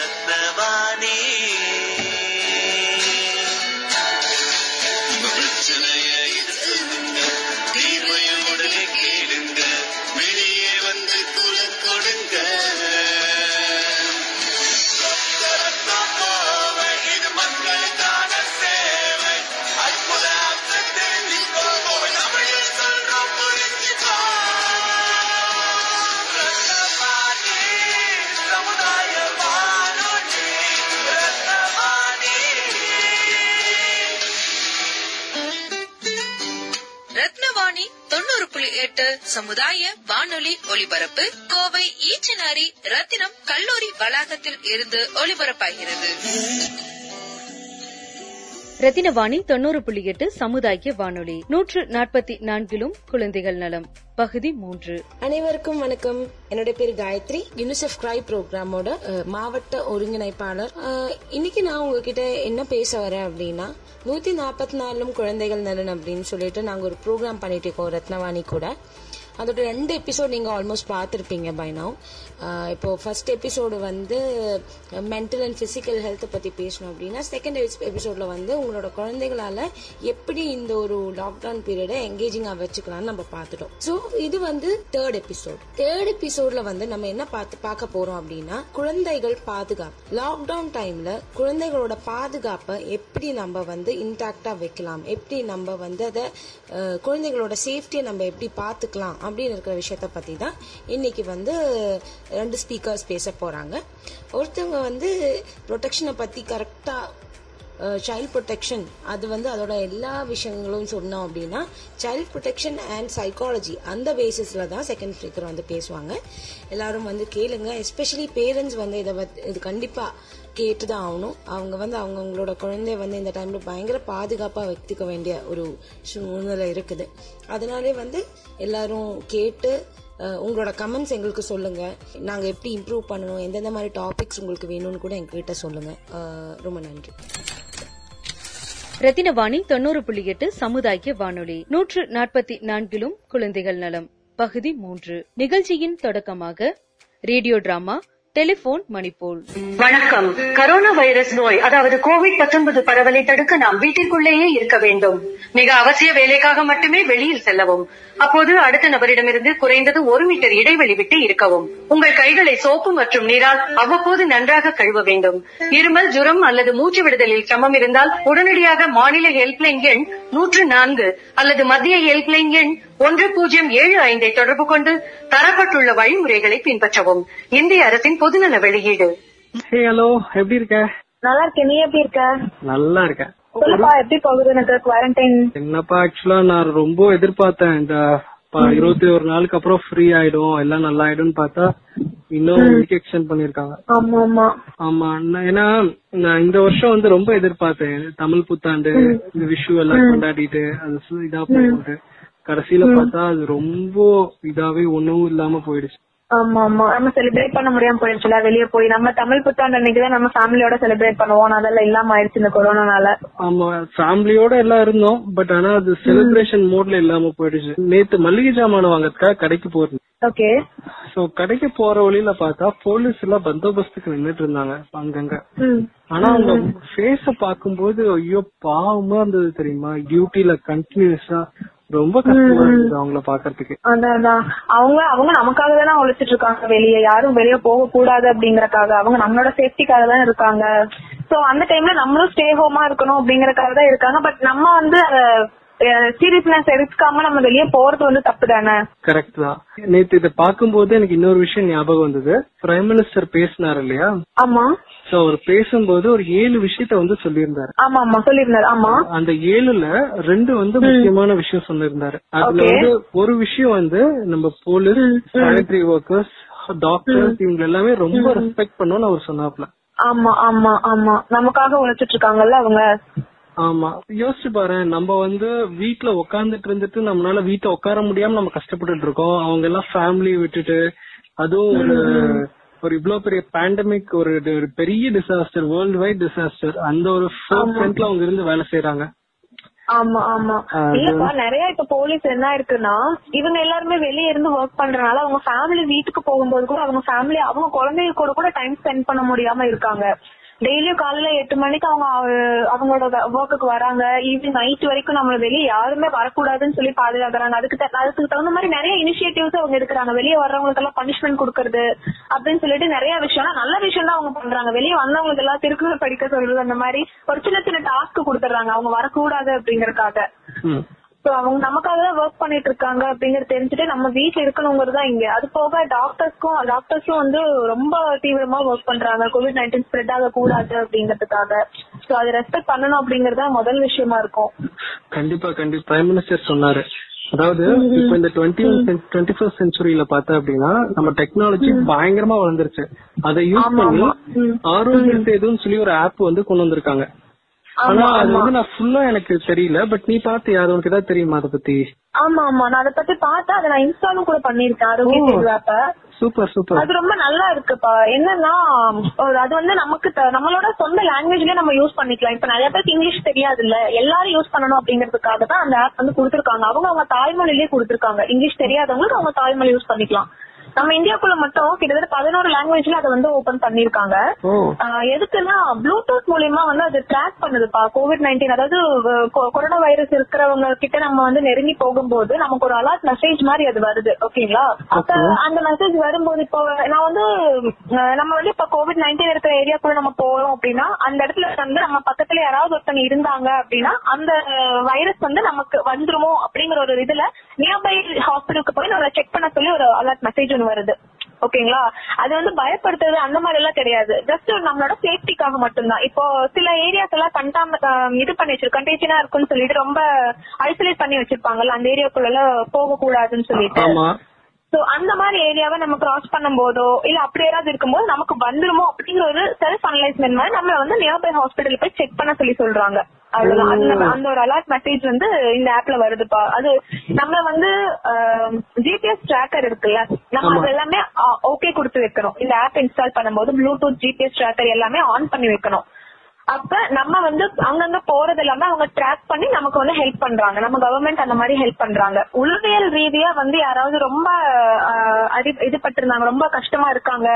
रत्नवाणी। சமுதாய வானொலி ஒலிபரப்பு கோவை ஈச்சனாரி ரத்தினம் கல்லூரி வளாகத்தில் இருந்து ஒலிபரப்பாகிறது. ரத்தினவாணி தொண்ணூறு புள்ளி எட்டு சமுதாய வானொலி நூற்று நாற்பத்தி நான்கிலும் குழந்தைகள் நலம். பகுதி மூன்று. அனைவருக்கும் வணக்கம். என்னோட பேர் காயத்ரி. யூனிசெஃப் கிரை ப்ரோக்ராமோட மாவட்ட ஒருங்கிணைப்பாளர். இன்னைக்கு நான் உங்ககிட்ட என்ன பேச வரேன் அப்படின்னா நூத்தி நாற்பத்தி நாலும் குழந்தைகள் நலன் அப்படின்னு சொல்லிட்டு நாங்க ஒரு ப்ரோக்ராம் பண்ணிட்டு இருக்கோம் ரத்னவாணி கூட. அதோட ரெண்டு எபிசோட் நீங்க ஆல்மோஸ்ட் பார்த்துருப்பீங்க பை நவ் இப்போ ஃபர்ஸ்ட் எபிசோடு வந்து மென்டல் அண்ட் ஃபிசிக்கல் ஹெல்த்தை பற்றி பேசணும் அப்படின்னா செகண்ட் எபிசோடில் வந்து உங்களோட குழந்தைகளால் எப்படி இந்த ஒரு லாக்டவுன் பீரியடை என்கேஜிங்காக வச்சுக்கலாம்னு நம்ம பார்த்துட்டோம். ஸோ இது வந்து தேர்ட் எபிசோட் தேர்ட் எபிசோடில் வந்து நம்ம என்ன பார்த்து பார்க்க போகிறோம் அப்படின்னா குழந்தைகள் பாதுகாப்பு. லாக்டவுன் டைமில் குழந்தைகளோட பாதுகாப்பை எப்படி நம்ம வந்து இன்டாக்டாக வைக்கலாம்? எப்படி நம்ம வந்து அதை குழந்தைகளோட சேஃப்டியை நம்ம எப்படி பார்த்துக்கலாம்? அப்படின்னு இருக்கிற விஷயத்த பற்றி தான் இன்னைக்கு வந்து ரெண்டு ஸ்பீக்கர்ஸ் பேச போறாங்க. ஒருத்தவங்க வந்து ப்ரொடெக்ஷனை பத்தி கரெக்டா சைல்ட் ப்ரொடெக்ஷன் அது வந்து அதோட எல்லா விஷயங்களும் சொன்னோம் அப்படின்னா சைல்ட் ப்ரொடெக்ஷன் அண்ட் சைக்காலஜி அந்த பேசிஸில் தான் செகண்ட் ஸ்பீக்கர் வந்து பேசுவாங்க. எல்லாரும் வந்து கேளுங்க. எஸ்பெஷலி பேரண்ட்ஸ் வந்து இதை பத்தி- இது கேட்டு கேட்டுதான் ஆகணும். அவங்க வந்து அவங்கவுங்களோட குழந்தைய வந்து இந்த டைம்ல பயங்கர பாதுகாப்பாக வைத்துக்க வேண்டிய ஒரு சூழ்நிலை இருக்குது. அதனாலே வந்து எல்லாரும் கேட்டு உங்களோட கமெண்ட்ஸ் எங்களுக்கு சொல்லுங்க. நாங்க எப்படி இம்ப்ரூவ் பண்ணணும் எந்தெந்த மாதிரி டாபிக்ஸ் உங்களுக்கு வேணும்னு கூட எங்ககிட்ட சொல்லுங்க. ரொம்ப நன்றி. ரத்தினவாணி தொண்ணூறு புள்ளி எட்டு சமுதாய வானொலி. நூற்று நாற்பத்தி நான்கிலும் குழந்தைகள் நலம். பகுதி மூன்று. நிகழ்ச்சியின் தொடக்கமாக ரேடியோ டிராமா டெலிபோன் மணிப்போல் வணக்கம். கரோனா வைரஸ் நோய் அதாவது கோவிட் 19 பரவலை தடுக்க நாம் வீட்டிற்குள்ளேயே இருக்க வேண்டும். மிக அவசிய வேலைக்காக மட்டுமே வெளியில் செல்லவும். அப்போது அடுத்த நபரிடமிருந்து குறைந்தது ஒரு மீட்டர் இடைவெளி விட்டு இருக்கவும். உங்கள் கைகளை சோப்பு மற்றும் நீரால் அவ்வப்போது நன்றாக கழுவ வேண்டும். இருமல் ஜுரம் அல்லது மூச்சு விடுதலில் சிரமம் இருந்தால் உடனடியாக மாநில ஹெல்ப்லைன் எண் நூற்று நான்கு அல்லது மத்திய ஹெல்ப்லைன் எண் ஒன்று பூஜ்ஜியம் ஏழு ஐந்தை தொடர்பு கொண்டு தரப்பட்டுள்ள வழிமுறைகளை பின்பற்றவும். இந்திய அரசின் பொதுநல வெளியீடு. ஹே ஹலோ எப்படி இருக்க? நல்லா இருக்கேன். நீ எப்படி இருக்க? நல்லா இருக்கேன். சொல்லுப்பா எப்படி போகுது எனக்கு குவாரண்டைன் என்னப்பா ஆக்சுவலா நான் ரொம்ப எதிர்பார்த்தேன். இந்த ப- இருபத்தி ஒரு நாளுக்கு அப்புறம் ஃப்ரீ ஆயிடும். எல்லாம் நல்லா ஆயிடும்னு பார்த்தா இன்னும் வீக் எக்ஸ்டெண்ட் பண்ணிருக்காங்க ஆமா ஆமா. ஆமா நான் ஏன்னா நான் இந்த வருஷம் வந்து ரொம்ப எதிர்பார்த்தேன். தமிழ் புத்தாண்டு இந்த விஷு எல்லாம் கொண்டாடிட்டு அது இதா போகுது கடைசியில பார்த்தா அது ரொம்ப இதாவே ஒண்ணும் இல்லாம போயிடுச்சு. ஆமா ஆமா நம்ம செலிப்ரேட் பண்ண முடியாம போயிடுச்சுல வெளிய போய். நம்ம தமிழ் புத்தாண்டு அன்னைக்கு தான் நம்ம ஃபேமிலியோட செலிப்ரேட் பண்ணுவோம். அதெல்லாம் இல்லாம ஆயிடுச்சு இந்த கொரோனானால ஆமா ஃபேமிலியோட எல்லாம் இருந்தோம். பட் ஆனா அது செலிப்ரேஷன் மோட்ல இல்லாம போயிடுச்சு. நேத்து மல்லிகை ஜாமான் வாங்கறதுக்காக கடைக்கு போறேன் ஓகே. சோ கடைக்கு போற வழியில பார்த்தா போலீஸ் எல்லாம் பந்தோபஸ்துக்கு நின்னுட்டு இருந்தாங்க அங்கங்க. ஆனா அவங்க ஃபேஸ பாக்கும்போது ஐயோ பாவமா இருந்தது தெரியுமா? டியூட்டில கண்டினியூஸா ரொம்ப கஷ்டமா அவங்கள பாக்குறதுக்கு. அவங்க அவங்க நமக்காக தானே உழைச்சிட்டு இருக்காங்க வெளியே. யாரும் வெளிய போக கூடாது அப்படிங்கறக்காக. அவங்க நம்மளோட சேஃப்டிக்காக தான் இருக்காங்க. சோ அந்த டைம்ல நம்மளும் ஸ்டே ஹோமா இருக்கணும் அப்படிங்கறக்காக தான் இருக்காங்க. பட் நம்ம வந்து சீரியஸ்னஸ் எடுக்காம நம்ம வெளியே போறது வந்து தப்பு தானே கரெக்ட் தான். நேத்து இதை பார்க்கும்போது எனக்கு இன்னொரு விஷயம் ஞாபகம் வந்தது. பிரைம் மினிஸ்டர் பேசினார் இல்லையா? ஆமா. சோ அவர் பேசும்போது ஒரு ஏழு விஷயத்த வந்து சொல்லியிருந்தாரு. ஆமா ஆமா சொல்லிருந்தாரு ஆமா. அந்த ஏழுல ரெண்டு வந்து முக்கியமான விஷயம் சொல்லியிருந்தாரு. அதுல. வந்து ஒரு விஷயம் வந்து நம்ம போலீஸ் சானிட்டரி ஒர்க்கர்ஸ் டாக்டர்ஸ் இவங்க எல்லாமே ரொம்ப ரெஸ்பெக்ட் பண்ணணும்னு அவர் சொன்னாப்ல ஆமா ஆமா ஆமா. நமக்காக உழைச்சிட்டு இருக்காங்கல்ல அவங்க? ஆமா. யோசிச்சு பாரு நம்ம வந்து வீட்ல உட்கார்ந்துட்டு இருந்துட்டு நம்மளால வீட்டுல உட்கார முடியாம நம்ம கஷ்டப்பட்டுட்டு இருக்கோம். அவங்க எல்லாம் ஃபேமிலி விட்டுட்டு அதுவும் ஒரு ஒரு இவ்வளவு பெரிய பேண்டமிக் ஒரு ஒரு பெரிய டிசாஸ்டர் வேர்ல்டு வைட் டிசாஸ்டர் அந்த ஒரு ஃப்ரண்ட்ல அவங்க இருந்து வேலை செய்யறாங்க ஆமா ஆமா. இல்லப்பா நிறைய இப்ப போலீஸ் என்ன இருக்குன்னா இவங்க எல்லாருமே வெளிய இருந்து ஒர்க் பண்றதுனால அவங்க ஃபேமிலி வீட்டுக்கு போகும்போது கூட அவங்க ஃபேமிலி அவங்க குழந்தைங்க கூட கூட டைம் ஸ்பெண்ட் பண்ண முடியாம இருக்காங்க. டெய்லியும் காலையில எட்டு மணிக்கு அவங்க அவங்களோட ஒர்க்குக்கு வராங்க. ஈவினிங் நைட் வரைக்கும் நம்மள வெளியே யாருமே வரக்கூடாதுன்னு சொல்லி பாதுகாக்கிறாங்க. அதுக்கு த- அதுக்கு தகுந்த மாதிரி நிறைய இனிஷியேட்டிவ்ஸ் அவங்க எடுக்கிறாங்க. வெளியே வர்றவங்களுக்கு எல்லாம் பனிஷ்மெண்ட் கொடுக்கறது அப்படின்னு சொல்லிட்டு நிறைய விஷயம் நல்ல விஷயம் தான் அவங்க பண்றாங்க. வெளியே வந்தவங்களுக்கு எல்லாம் திருக்குறள் படிக்க சொல்றது அந்த மாதிரி ஒரு சின்ன சின்ன டாஸ்க் கொடுத்துறாங்க அவங்க வரக்கூடாது அப்படிங்கறதுக்காக. சோ அவங்க நமக்காக தான் ஒர்க் பண்ணிட்டு இருக்காங்க அப்படிங்கறது தெரிஞ்சுட்டு நம்ம வீட்ல இருக்கணுங்கிறது தான் இங்க. அது போக டாக்டர்ஸ்க்கும் டாக்டர்ஸும் வந்து ரொம்ப தீவிரமா ஒர்க் பண்றாங்க. கோவிட் நைன்டீன் ஸ்ப்ரெட் ஆக கூடாது அப்படிங்கறதுக்காக. சோ அதை ரெஸ்பெக்ட் பண்ணணும் அப்படிங்கறது முதல் விஷயமா இருக்கும். கண்டிப்பா கண்டிப்பா. பிரைம் மினிஸ்டர் சொன்னாரு. அதாவது இப்ப இந்த டுவெண்ட்டி டுவெண்ட்டி ஃபர்ஸ்ட் செஞ்சுரியில பார்த்தா அப்படின்னா நம்ம டெக்னாலஜி பயங்கரமா வளர்ந்துருச்சு. அதை யூஸ் பண்ணி ஆமா. ம். ஆரோக்கிய சேதுன்னு சொல்லி ஒரு ஆப் வந்து கொண்டு வந்திருக்காங்க. ஆனா அது. வந்து நான் ஃபுல்லா எனக்கு தெரியல பட் நீ பாத்தியா அது உனக்கு ஏதாவது தெரியுமா அதை பத்தி? ஆமா ஆமா. நான் அதை பத்தி பார்த்தா அதை நான் இன்ஸ்டாலும் கூட பண்ணிருக்கேன் ஆரோக்கிய ஓ. சேது ஆப்ப சூப்பர் சூப்பர். அது ரொம்ப நல்லா இருக்குப்பா. என்னன்னா அது வந்து நமக்கு நம்மளோட சொந்த லாங்குவேஜ்லயே நம்ம யூஸ் பண்ணிக்கலாம். இப்ப நிறைய பேருக்கு இங்கிலீஷ் தெரியாது இல்ல எல்லாரும் யூஸ் பண்ணணும் அப்படிங்கறதுக்காக தான் அந்த ஆப் வந்து கொடுத்திருக்காங்க. அவங்க அவங்க தாய்மொழியிலேயே கொடுத்திருக்காங்க. இங்கிலீஷ் தெரியாதவங்களுக்கு அவங்க தாய்மொழி யூஸ் பண்ணிக்கலாம். நம்ம இந்தியாக்குள்ள மட்டும் கிட்டத்தட்ட பதினோரு லாங்குவேஜ்ல அதை வந்து ஓபன் பண்ணிருக்காங்க எதுக்குன்னா ப்ளூடூத் மூலியமா வந்து அது ட்ராக் பண்ணுதுப்பா கோவிட் நைன்டீன் அதாவது கொரோனா வைரஸ் இருக்கிறவங்க கிட்ட நம்ம வந்து நெருங்கி போகும்போது நமக்கு ஒரு அலர்ட் மெசேஜ் மாதிரி அது வருது ஓகேங்களா? அந்த மெசேஜ் வரும்போது இப்போ நான் வந்து நம்ம வந்து இப்ப கோவிட் நைன்டீன் இருக்கிற ஏரியாக்குள்ள நம்ம போறோம் அப்படின்னா அந்த இடத்துல வந்து நம்ம பக்கத்துல யாராவது ஒருத்தங்க இருந்தாங்க அப்படின்னா அந்த வைரஸ் வந்து நமக்கு வந்துருமோ அப்படிங்கிற ஒரு இதுல நியர்பை ஹாஸ்பிட்டலுக்கு போய் நம்ம செக் பண்ண சொல்லி ஒரு அலர்ட் மெசேஜ் ஒன்று வருது. ஓகேங்களா அது வந்து பயப்படுத்துறது அந்த மாதிரி எல்லாம் கிடையாது. ஜஸ்ட் நம்மளோட சேஃப்டிக்காக மட்டும்தான். இப்போ சில ஏரியாஸ் எல்லாம் கண்டாம இது பண்ணி வச்சிருக்கு கண்டேஜனா இருக்குன்னு சொல்லிட்டு ரொம்ப ஐசோலேட் பண்ணி வச்சிருப்பாங்கல்ல அந்த ஏரியாக்குள்ள போக கூடாதுன்னு சொல்லிட்டு. சோ அந்த மாதிரி ஏரியாவை நம்ம கிராஸ் பண்ணும்போதோ இல்ல அப்படி யாராவது இருக்கும்போது நமக்கு வந்துருமோ அப்படிங்கிற ஒரு செல்ஃப் அனலைஸ்மெண்ட் மாதிரி நம்ம வந்து நியர்பை ஹாஸ்பிட்டல் போய் செக் பண்ண சொல்லி சொல்றாங்க. அந்த அந்த ஒரு அலர்ட் மெசேஜ் வந்து இந்த ஆப்ல வருதுப்பா. அது நம்ம வந்து ஜிபிஎஸ் ட்ராக்கர் இருக்குல்ல நம்ம அது எல்லாமே ஓகே கொடுத்து வைக்கணும். இந்த ஆப் இன்ஸ்டால் பண்ணும்போது ப்ளூடூத் ஜிபிஎஸ் ட்ராக்கர் எல்லாமே ஆன் பண்ணி வைக்கணும். அப்ப நம்ம வந்து அங்கங்க போறது எல்லாமே அவங்க ட்ராக் பண்ணி நமக்கு வந்து ஹெல்ப் பண்றாங்க. நம்ம கவர்மெண்ட் அந்த மாதிரி ஹெல்ப் பண்றாங்க. உளவியல் ரீதியா வந்து யாராவது ரொம்ப ஆஹ், அடி இது பட்டிருந்தாங்க ரொம்ப கஷ்டமா இருக்காங்க.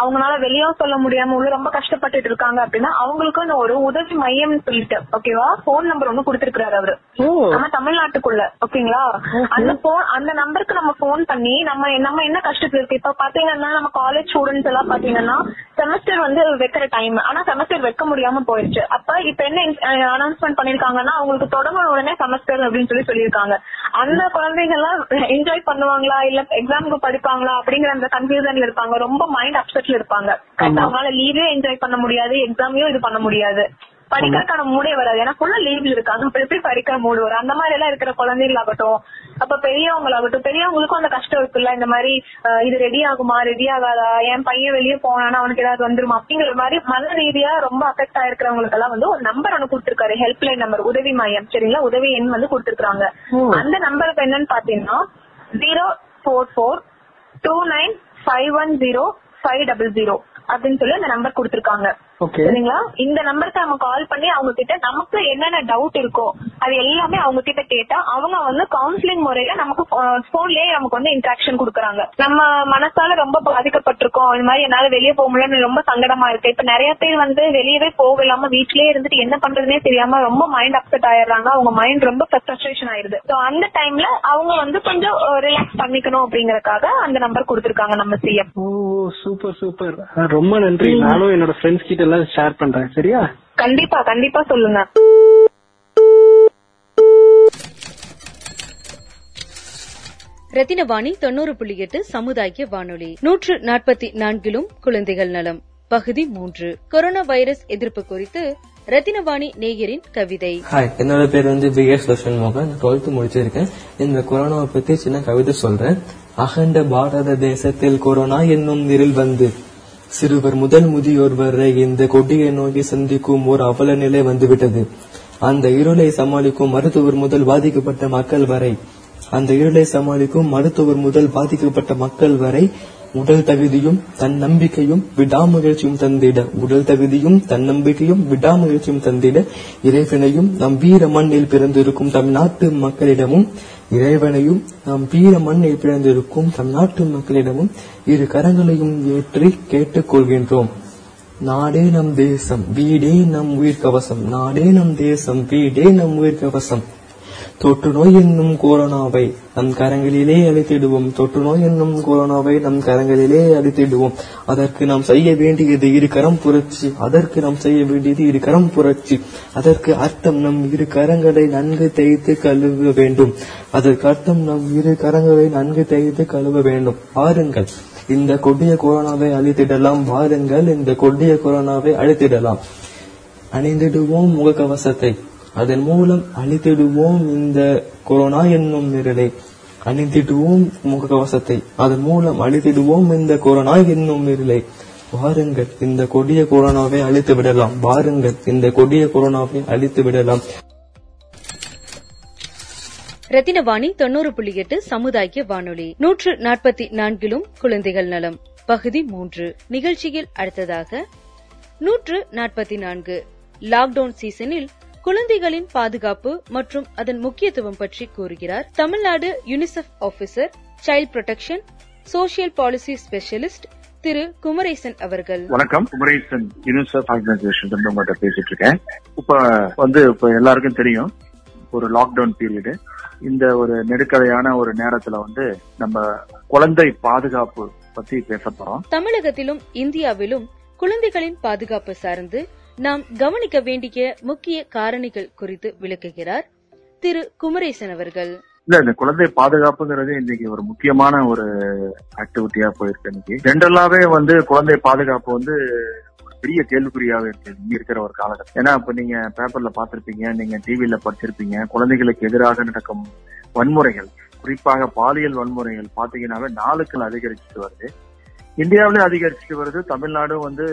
அவங்களால வெளியும் சொல்ல முடியாம உள்ள ரொம்ப கஷ்டப்பட்டுட்டு இருக்காங்க அப்படின்னா அவங்களுக்கு ஒரு உதவி மையம்னு சொல்லிட்டு ஓகேவா போன் நம்பர் ஒண்ணு கொடுத்திருக்கிறாரு அவரு. நம்ம தமிழ்நாட்டுக்குள்ள ஓகேங்களா அந்த போன் அந்த நம்பருக்கு நம்ம போன் பண்ணி நம்ம நம்ம என்ன கஷ்டத்துல இருக்கு? இப்ப பாத்தீங்கன்னா நம்ம காலேஜ் ஸ்டூடெண்ட்ஸ் எல்லாம் பாத்தீங்கன்னா செமஸ்டர் வந்து வைக்கிற டைம் ஆனா செமஸ்டர் வைக்க முடியாம போயிருச்சு. அப்ப இப்ப என்ன அனௌன்ஸ்மெண்ட் பண்ணிருக்காங்கன்னா அவங்களுக்கு தொடங்கின உடனே செமஸ்டர் அப்படின்னு சொல்லி சொல்லியிருக்காங்க. அந்த குழந்தைங்க எல்லாம் என்ஜாய் பண்ணுவாங்களா? இல்ல எக்ஸாமுக்கு படிப்பாங்களா? அப்படிங்கிற அந்த கன்ஃபியூசன்ல இருப்பாங்க. ரொம்ப மைண்ட் அப்செட்ல இருப்பாங்க. அவங்களால லீவே என்ஜாய் பண்ண முடியாது எக்ஸாமையும் இது பண்ண முடியாது. படிக்கிறதுக்கான மூடே வராது. ஏன்னா ஃபுல்லா லீவ்ல இருக்காங்க அப்ப எப்படி படிக்கிற மூடு வரும். அந்த மாதிரி எல்லாம் இருக்கிற குழந்தைங்களாகட்டும் அப்ப பெரியவங்களாகட்டும் பெரியவங்களுக்கும் அந்த கஷ்டம் இருக்குல்ல இந்த மாதிரி இது ரெடி ஆகுமா? ரெடி ஆகாதா? என் பையன் வெளியே போனானா அவனுக்கு ஏதாவது வந்துருமா? அப்படிங்கிற மாதிரி மன ரீதியா ரொம்ப அஃபெக்ட் ஆயிருக்கிறவங்களுக்கு எல்லாம் வந்து ஒரு நம்பர் ஒன்று கொடுத்திருக்காரு. ஹெல்ப்லைன் நம்பர் உதவி மையம். சரிங்களா? உதவி எண் வந்து கொடுத்திருக்காங்க அந்த நம்பருக்கு என்னன்னு பாத்தீங்கன்னா zero four four two nine five one zero five double zero அப்படின்னு சொல்லி அந்த நம்பர் கொடுத்திருக்காங்க. சரிங்களா? இந்த நம்பருக்கு நம்ம கால் பண்ணி அவங்க கிட்ட நமக்கு என்னென்ன டவுட் இருக்கோ அது எல்லாமே அவங்க கிட்ட கேட்டா அவங்க வந்து கவுன்சிலிங் முறையில நமக்கு போன்லயே நமக்கு வந்து இன்ட்ராக்ஷன் கொடுக்கறாங்க. நம்ம மனசால ரொம்ப பாதிக்கப்பட்டிருக்கோம். இந்த மாதிரி என்னால வெளியே போக முடியல ரொம்ப சங்கடமா இருக்கு. இப்ப நிறைய பேர் வந்து வெளியவே போக இல்லாம வீட்லயே இருந்துட்டு என்ன பண்றதுனே தெரியாம ரொம்ப மைண்ட் அப்செட் ஆயிடுறாங்க. அவங்க மைண்ட் ரொம்ப ஃப்ரஸ்ட்ரேஷன் ஆயிருது சோ அந்த டைம்ல அவங்க வந்து கொஞ்சம் ரிலாக்ஸ் பண்ணிக்கணும் அப்படிங்கறதுக்காக அந்த நம்பர் கொடுத்திருக்காங்க நம்ம சிஎம் ஓ சூப்பர் சூப்பர் ரொம்ப நன்றி. நானும் என்னோட ஃப்ரெண்ட்ஸ் கிட்ட எல்லாம் ஷேர் பண்றேன். சரியா? கண்டிப்பா கண்டிப்பா சொல்லுங்க. ரத்தினவாணி தொண்ணூறு புள்ளி எட்டு சமுதாய வானொலி. நூற்று நாற்பத்தி நான்கிலும் குழந்தைகள் நலம். பகுதி மூன்று. கொரோனா வைரஸ் எதிர்ப்பு குறித்து ரத்தினவாணி நேயரின் கவிதை. ஹாய் என்னோட பேர் வந்து பி எஸ் தர்ஷன் மோகன் டுவெல்த் முடிச்சிருக்கேன். இந்த கொரோனாவை பத்தி சின்ன கவிதை சொல்றேன். அகண்ட பாரத தேசத்தில் கொரோனா என்னும் இருள் வந்து சிறுவர் முதல் முதியோர் வரை இந்த கொடியை நோக்கி சந்திக்கும் ஒரு அவல நிலை வந்துவிட்டது. அந்த இருளை சமாளிக்கும் மருத்துவர் முதல் பாதிக்கப்பட்ட மக்கள் வரை அந்த இருளை சமாளிக்கும் மருத்துவர் முதல் பாதிக்கப்பட்ட மக்கள் வரை உடல் தகுதியும் தன் நம்பிக்கையும் விடாமுயற்சியும் தந்திட. உடல் தகுதியும் தன்னம்பிக்கையும் விடாமுயற்சியும் தந்திட. இறைவனையும் நம் வீர மண்ணில் பிறந்திருக்கும் தமிழ்நாட்டு மக்களிடமும் இறைவனையும் நாம் வீர மண்ணில் பிறந்திருக்கும் தமிழ்நாட்டு மக்களிடமும் இரு கரங்களையும் ஏற்றி கேட்டுக்கொள்கின்றோம். நாடே நம் தேசம் வீடே நம் உயிர் கவசம் நாடே நம் தேசம் வீடே நம் உயிர் கவசம் தொற்று நோய் என்னும் கொரோனாவை நம் கரங்களிலே அழித்திடுவோம் தொற்று நோய் என்னும் கொரோனாவை நம் கரங்களிலே அழித்திடுவோம் அதற்கு நாம் செய்ய வேண்டியது இரு கரம் புரட்சி. அதற்கு நாம் செய்ய வேண்டியது இரு கரம் புரட்சி. அதற்கு அர்த்தம் நம் இரு கரங்களை நன்கு தேய்த்து கழுவ வேண்டும். அதற்கு அர்த்தம் நம் இரு கரங்களை நன்கு தேய்த்து கழுவ வேண்டும். பாருங்கள் இந்த கொடிய கொரோனாவை அழித்திடலாம். வாருங்கள். இந்த கொடிய கொரோனாவை அழித்திடலாம். அணிந்திடுவோம் முகக்கவசத்தை. அதன் மூலம் அழித்திடுவோம் இந்த கொரோனா என்னும் நிரலை. அணிந்திடுவோம் முகக்கவசத்தை. அதன் மூலம் அழித்திடுவோம் இந்த கொரோனா என்னும் நிரலை. வாருங்கள் இந்த கொடிய கொரோனாவை அழித்து விடலாம். வாருங்கள் இந்த கொடிய கொரோனாவை அழித்து விடலாம். ரத்தினவாணி தொண்ணூறு புள்ளி எட்டு சமுதாய வானொலி. நூற்று நாற்பத்தி நான்கிலும் குழந்தைகள் நலம். பகுதி மூன்று. நிகழ்ச்சியில் அடுத்ததாக நூற்று நாற்பத்தி நான்கு. லாக்டவுன் சீசனில் குழந்தைகளின் பாதுகாப்பு மற்றும் அதன் முக்கியத்துவம் பற்றி கூறுகிறார். Tamil Nadu UNICEF officer child protection social policy specialist Thiru Kumaresan அவர்கள். வணக்கம். குமரேசன் யூனிசெஃப் ஆர்கனைசேஷன் உங்கள்கிட்ட பேசிட்டு இருக்கேன். இப்ப வந்து இப்ப எல்லாருக்கும் தெரியும் ஒரு லாக்டவுன் பீரியடு இந்த ஒரு நெருக்கடியான ஒரு நேரத்துல வந்து நம்ம குழந்தை பாதுகாப்பு பத்தி பேச போறோம். தமிழகத்திலும் இந்தியாவிலும் குழந்தைகளின் பாதுகாப்பு சார்ந்து நாம் கவனிக்க வேண்டிய முக்கிய காரணிகள் குறித்து விளக்குகிறார் திரு. குமரேசன் அவர்கள். இல்ல இந்த குழந்தை பாதுகாப்புங்கிறது இன்னைக்கு ஒரு முக்கியமான ஒரு ஆக்டிவிட்டியா போயிருக்கு இன்னைக்கு. ஜென்ரலாவே வந்து குழந்தை பாதுகாப்பு வந்து ஒரு பெரிய கேள்விக்குறியாவே இருக்கு இங்க இருக்கிற ஒரு காலகட்டம். ஏன்னா இப்ப நீங்க பேப்பர்ல பாத்திருப்பீங்க நீங்க டிவில படிச்சிருப்பீங்க குழந்தைகளுக்கு எதிராக நடக்கும் வன்முறைகள் குறிப்பாக பாலியல் வன்முறைகள் பாத்தீங்கன்னாவே நாளுக்கள் அதிகரிச்சுட்டு வருது. இந்தியாவிலே அதிகரிச்சுட்டு வருது தமிழ்நாடும் வந்து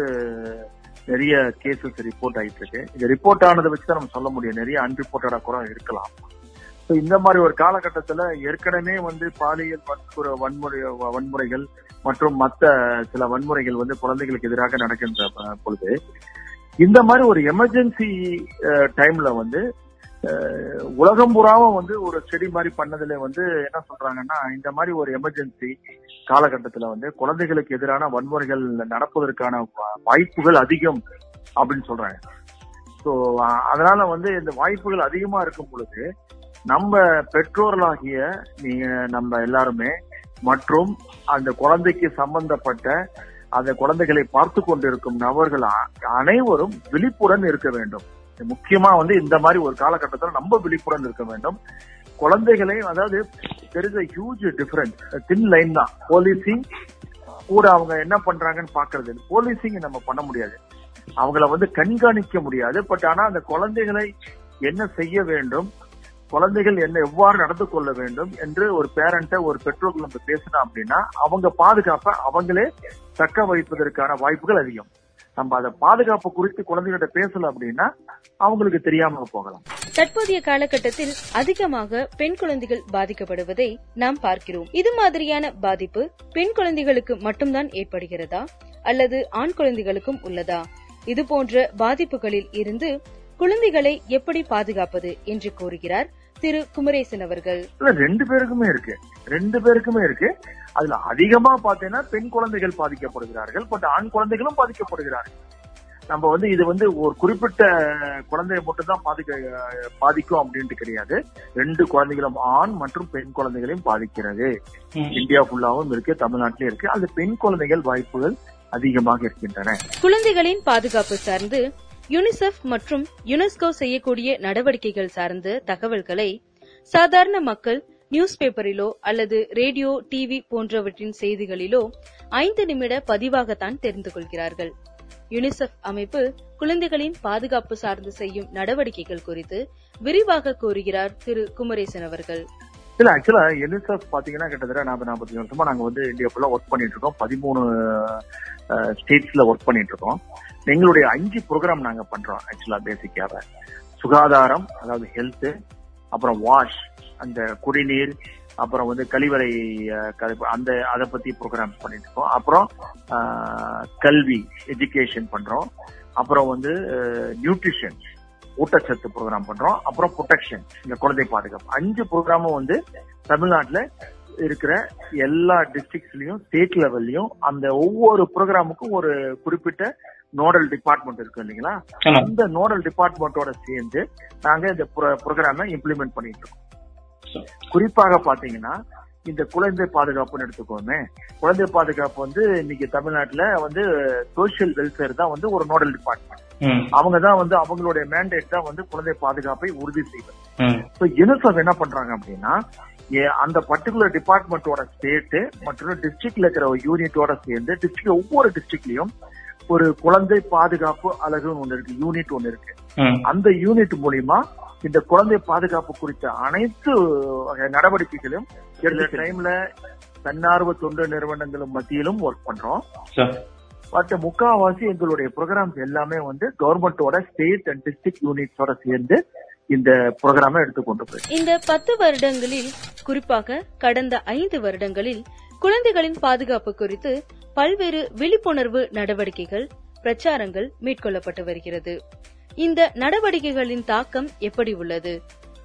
நிறைய கேசஸ் ரிப்போர்ட் ஆயிட்டு இருக்கு இது ரிப்போர்ட் ஆனதை வச்சு தான் நம்ம சொல்ல முடியும். நிறைய அன்ரிப்போர்ட்டடா கூட இருக்கலாம். ஸோ இந்த மாதிரி ஒரு காலகட்டத்துல ஏற்கனவே வந்து பாலியல் வன்முறை வன்முறை வன்முறைகள் மற்றும் மத்த சில வன்முறைகள் வந்து குழந்தைகளுக்கு எதிராக நடக்கின்ற பொழுது இந்த மாதிரி ஒரு எமர்ஜென்சி டைம்ல வந்து உலகம் பூராவும் வந்து ஒரு செடி மாதிரி பண்ணதுல வந்து என்ன சொல்றாங்கன்னா இந்த மாதிரி ஒரு எமர்ஜென்சி காலகட்டத்துல வந்து குழந்தைகளுக்கு எதிரான வன்முறைகள் நடப்பதற்கான வா- வாய்ப்புகள் அதிகம் அப்படின்னு சொல்றாங்க. ஸோ அதனால வந்து இந்த வாய்ப்புகள் அதிகமா இருக்கும் பொழுது நம்ம பெற்றோர்களாகிய நீங்க நம்ம எல்லாருமே மற்றும் அந்த குழந்தைக்கு சம்பந்தப்பட்ட அந்த குழந்தைகளை பார்த்து கொண்டிருக்கும் நபர்கள் அ- அனைவரும் விழிப்புடன் இருக்க வேண்டும். முக்கியமா வந்து இந்த மாதிரி ஒரு காலகட்டத்தில் நம்ம விழிப்புடன் இருக்க வேண்டும். குழந்தைகளை அதாவது there is huge difference thin line தான். போலீசிங் கூட அவங்க என்ன பண்றாங்கன்னு பாக்குறது போலீசிங் நம்ம பண்ண முடியாது. அவங்கள வந்து கண்காணிக்க முடியாது. பட் ஆனா அந்த குழந்தைகளை என்ன செய்ய வேண்டும்? குழந்தைகள் என்ன எவ்வாறு நடந்து கொள்ள வேண்டும்? என்று ஒரு பேரண்ட ஒரு பெற்றோர்கள் நம்ம பேசினா அப்படின்னா அவங்க பாதுகாப்பை அவங்களே தக்க வைப்பதற்கான வாய்ப்புகள் அதிகம். நம்ம அதை பாதுகாப்பு குறித்து குழந்தைகிட்ட பேசல அப்படின்னா அவங்களுக்கு தெரியாம போகலாம். தற்போதைய காலகட்டத்தில் அதிகமாக பெண் குழந்தைகள் பாதிக்கப்படுவதை நாம் பார்க்கிறோம். இது மாதிரியான பாதிப்பு பெண் குழந்தைகளுக்கு மட்டும்தான் ஏற்படுகிறதா? அல்லது ஆண் குழந்தைகளுக்கும் உள்ளதா? இது போன்ற பாதிப்புகளில் இருந்து குழந்தைகளை எப்படி பாதுகாப்பது என்று கூறுகிறார் திரு குமரேசன் அவர்கள். இல்ல ரெண்டு பேருக்குமே இருக்கு. ரெண்டு பேருக்குமே இருக்கு. அதுல அதிகமா பாத்தீங்கன்னா பெண் குழந்தைகள் பாதிக்கப்படுகிறார்கள் பட் ஆண் குழந்தைகளும் பாதிக்கப்படுகிறார்கள். நம்ம வந்து இது வந்து ஒரு குறிப்பிட்ட குழந்தைய மட்டும் தான் பாதிக்க பாதிக்கும் அப்படின்ட்டு கிடையாது. ரெண்டு குழந்தைகளும் ஆண் மற்றும் பெண் குழந்தைகளையும் பாதிக்கிறது. இந்தியா ஃபுல்லாவும் இருக்கு தமிழ்நாட்டிலும் இருக்கு. அது பெண் குழந்தைகள் வாய்ப்புகள் அதிகமாக இருக்கின்றன. குழந்தைகளின் பாதுகாப்பு சார்ந்து யுனிசெஃப் மற்றும் யுனெஸ்கோ செய்யக்கூடிய நடவடிக்கைகள் சார்ந்த தகவல்களை சாதாரண மக்கள் நியூஸ் பேப்பரிலோ அல்லது ரேடியோ டிவி போன்றவற்றின் செய்திகளிலோ ஐந்து நிமிட பதிவாகத்தான் தெரிந்து கொள்கிறார்கள். யுனிசெஃப் அமைப்பு குழந்தைகளின் பாதுகாப்பு சார்ந்து செய்யும் நடவடிக்கைகள் குறித்து விரிவாக கூறுகிறார் திரு. குமரேசன் அவர்கள். இல்ல ஆக்சுவலா யூனிசெஃப் பாத்தீங்கன்னா கிட்டத்தட்ட நாற்பது நாற்பத்தி வருஷமா நாங்க வந்து இந்தியா ஃபுல்லா ஒர்க் பண்ணிட்டு இருக்கோம். பதிமூணு ஸ்டேட்ஸ்ல ஒர்க் பண்ணிட்டு இருக்கோம். எங்களுடைய அஞ்சு ப்ரோக்ராம் நாங்க பண்றோம் ஆக்சுவலா பேசிக்காக சுகாதாரம் அதாவது ஹெல்த் அப்புறம் வாஷ் அந்த குடிநீர் அப்புறம் வந்து கழிவறை அந்த அதை பத்தி ப்ரோக்ராம்ஸ் பண்ணிட்டு இருக்கோம். அப்புறம் கல்வி எஜுகேஷன் பண்றோம். அப்புறம் வந்து நியூட்ரிஷன் ஊட்டச்சத்து ப்ரோக்ராம் பண்றோம். அப்புறம் ப்ரொடெக்ஷன் இந்த குழந்தை பாதுகாப்பு. அஞ்சு ப்ரோக்ராமும் வந்து தமிழ்நாட்டில் இருக்கிற எல்லா டிஸ்ட்ரிக்ட்ஸ்லயும் ஸ்டேட் லெவல்லையும் அந்த ஒவ்வொரு ப்ரோக்ராமுக்கும் ஒரு குறிப்பிட்ட நோடல் டிபார்ட்மெண்ட் இருக்கு இல்லைங்களா. அந்த நோடல் டிபார்ட்மெண்ட்டோட சேர்ந்து நாங்க இந்த ப்ரோக்ராமை இம்ப்ளிமெண்ட் பண்ணிட்டு இருக்கோம். குறிப்பாக பாத்தீங்கன்னா இந்த குழந்தை பாதுகாப்புன்னு எடுத்துக்கோமே. குழந்தை பாதுகாப்பு வந்து இன்னைக்கு தமிழ்நாட்டுல வந்து சோசியல் வெல்ஃபேர் தான் வந்து ஒரு நோடல் டிபார்ட்மெண்ட் ம், அவங்க தான் வந்து அவங்களுடைய மேண்டேட் தான் வந்து குழந்தை பாதுகாப்பை உறுதி செய்வது. யூனிசெஃப் என்ன பண்றாங்க அப்படின்னா அந்த பர்டிகுலர் டிபார்ட்மெண்ட்டோட ஸ்டேட் மற்றும் டிஸ்ட்ரிக்ட்ல இருக்கிற ஒரு யூனிட்டோட சேர்ந்து டிஸ்ட்ரிக்ட் ஒவ்வொரு டிஸ்ட்ரிக்ட்லயும் ஒரு குழந்தை பாதுகாப்பு அலகுன்னு ஒண்ணு இருக்கு யூனிட் ஒண்ணு இருக்கு. அந்த யூனிட் மூலியமா இந்த குழந்தை பாதுகாப்பு குறித்த அனைத்து வகை நடவடிக்கைகளும் இந்த டைம்ல தன்னார்வ தொண்டு நிறுவனங்களும் மத்தியிலும் ஒர்க் பண்றோம். சார் பட் முக்காவாசி எங்களுடைய ப்ரோக்ராம்ஸ் எல்லாமே வந்து கவர்மெண்டோட ஸ்டேட் அண்ட் டிஸ்ட்ரிக்ட் யூனிட்ஸோட சேர்ந்து இந்த ப்ரோக்ராமை எடுத்துக்கொண்டு போய் இந்த பத்து வருடங்களில் குறிப்பாக கடந்த ஐந்து வருடங்களில் குழந்தைகளின் பாதுகாப்பு குறித்து பல்வேறு விழிப்புணர்வு நடவடிக்கைகள் பிரச்சாரங்கள் மேற்கொள்ளப்பட்டு வருகிறது. இந்த நடவடிக்கைகளின் தாக்கம் எப்படி உள்ளது?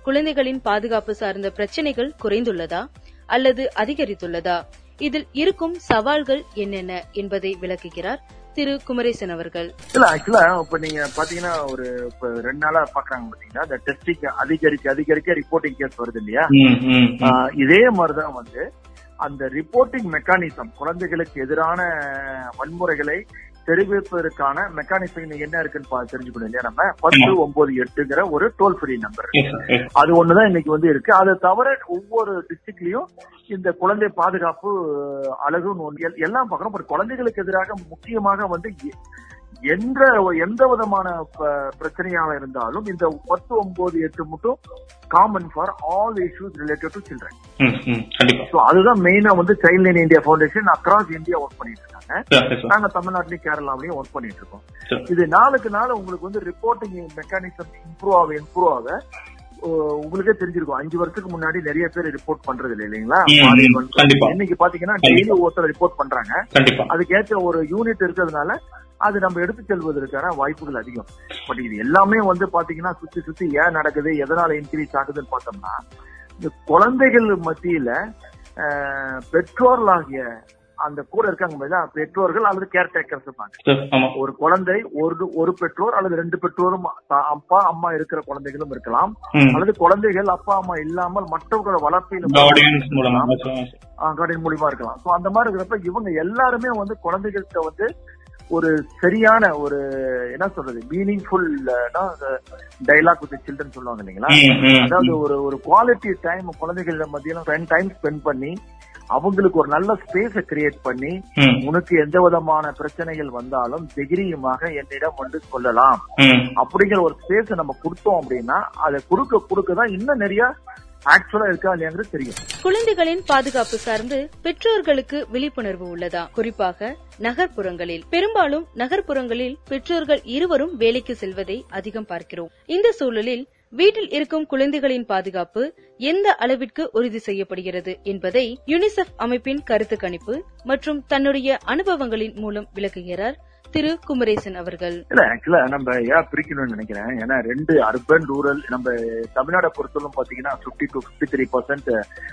குழந்தைகளின் பாதுகாப்பு சார்ந்த பிரச்சனைகள் குறைந்துள்ளதா? அல்லது அதிகரித்துள்ளதா? இதில் இருக்கும் சவால்கள் என்னென்ன என்பதை விளக்குகிறார் திரு. குமரேசன் அவர்கள். இல்ல ஆக்சுவலா இப்ப நீங்க பாத்தீங்கன்னா ஒரு இப்ப ரெண்டு நாளா பாக்குறாங்க பாத்தீங்கன்னா இந்த டெஸ்டிங் அதிகரிக்க அதிகரிக்க ரிப்போர்ட்டிங் கேஸ் வருது இல்லையா? இதே மாதிரிதான் வந்து அந்த ரிப்போர்ட்டிங் மெக்கானிசம் குழந்தைகளுக்கு எதிரான வன்முறைகளை தெரிவிப்பதற்கான மெக்கானிசம் என்ன இருக்குன்னு தெரிஞ்சுக்கணும் இல்லையா நம்ம? பத்து ஒன்பது எட்டுங்கிற ஒரு டோல் ஃப்ரீ நம்பர். அது ஒண்ணுதான் இன்னைக்கு வந்து இருக்கு. அதை தவிர ஒவ்வொரு டிஸ்ட்ரிக்ட்லயும் இந்த குழந்தை பாதுகாப்பு அழகுன்னு எல்லாம் பார்க்கணும். பட் குழந்தைகளுக்கு எதிராக முக்கியமாக வந்து எந்த எந்த விதமான பிரச்சனையாக இருந்தாலும் இந்த பத்து ஒன்பது எட்டு மட்டும் common for all issues related to children so அதுதான் மெயினா வந்து Childline India foundation across India work பண்ணிட்டு இருக்காங்க. நாங்க தமிழ்நாட்டிலயும் கேரளாவிலயும் ஒர்க் பண்ணிட்டு இருக்கோம். இது நாளுக்கு நாள் உங்களுக்கு வந்து ரிப்போர்ட்டிங் மெக்கானிசம் இம்ப்ரூவ் ஆக இம்ப்ரூவ் ஆக உங்களுக்கே தெரிஞ்சிருக்கும் அஞ்சு வருஷத்துக்கு முன்னாடி நிறைய பேர் ரிப்போர்ட் பண்றது இல்லை இல்லைங்களா. இன்னைக்கு பாத்தீங்கன்னா. டெய்லி ஒருத்தர் ரிப்போர்ட் பண்றாங்க அதுக்கேற்ற ஒரு யூனிட் இருக்கிறதுனால அது நம்ம எடுத்து செல்வதற்கான வாய்ப்புகள் அதிகம் பட் இது எல்லாமே வந்து பாத்தீங்கன்னா சுத்தி சுத்தி ஏன் நடக்குது எதனால இன்க்ரீஸ் ஆகுதுன்னு பார்த்தோம்னா இந்த குழந்தைகள் மத்தியில அஹ், பெற்றோர்களாகிய அந்த கூட இருக்காங்க பெற்றோர்கள் அல்லது கேர்டேக்கர்ஸ் இருப்பாங்க ஒரு குழந்தை ஒரு ஒரு பெற்றோர் அல்லது ரெண்டு பெற்றோரும் அப்பா அம்மா இருக்கிற குழந்தைகளும் இருக்கலாம். அல்லது குழந்தைகள் அப்பா அம்மா இல்லாமல் மற்றவர்களோட வளர்ப்பில். கார்டியன் மூலியமா இருக்கலாம் சோ அந்த மாதிரி இருக்கிறப்ப இவங்க எல்லாருமே வந்து குழந்தைகள்கிட்ட வந்து ஒரு சரியான ஒரு என்ன சொல்றது மீனிங்ஃபுல் டைலாக் வித் சில்ட்ரன் சொல்லுவாங்க இல்லைங்களா? அதாவது ஒரு ஒரு குவாலிட்டி டைம் குழந்தைகள் மத்தியில டைம் ஸ்பெண்ட் பண்ணி அவங்களுக்கு ஒரு நல்ல ஸ்பேஸ கிரியேட் பண்ணி உனக்கு எந்த விதமான பிரச்சனைகள் வந்தாலும் தைரியமாக என்னிடம் வந்து சொல்லலாம். அப்படிங்கிற ஒரு ஸ்பேஸ் நம்ம கொடுத்தோம் அப்படின்னா அதை கொடுக்க கொடுக்க தான் இன்னும் நிறைய ஆக்சுவலா இருக்கா இல்லையாங்கிறது தெரியும். குழந்தைகளின் பாதுகாப்பு சார்ந்து பெற்றோர்களுக்கு விழிப்புணர்வு உள்ளதா? குறிப்பாக நகர்ப்புறங்களில். பெரும்பாலும் நகர்ப்புறங்களில் பெற்றோர்கள் இருவரும் வேலைக்கு செல்வதை அதிகம் பார்க்கிறோம். இந்த சூழலில் வீட்டில் இருக்கும் குழந்தைகளின் பாதுகாப்பு எந்த அளவிற்கு உறுதி செய்யப்படுகிறது என்பதை யுனிசெஃப் அமைப்பின் கருத்து கணிப்பு மற்றும் தன்னுடைய அனுபவங்களின் மூலம் விளக்குகிறார் திரு குமரேசன் அவர்கள். இல்ல ஆக்சுவலா நம்ம ஏன் பிரிக்கணும்னு நினைக்கிறேன். ஏன்னா ரெண்டு அர்பன் ரூரல் நம்ம தமிழ்நாடை பொறுத்தவரை பாத்தீங்கன்னா fifty two fifty three percent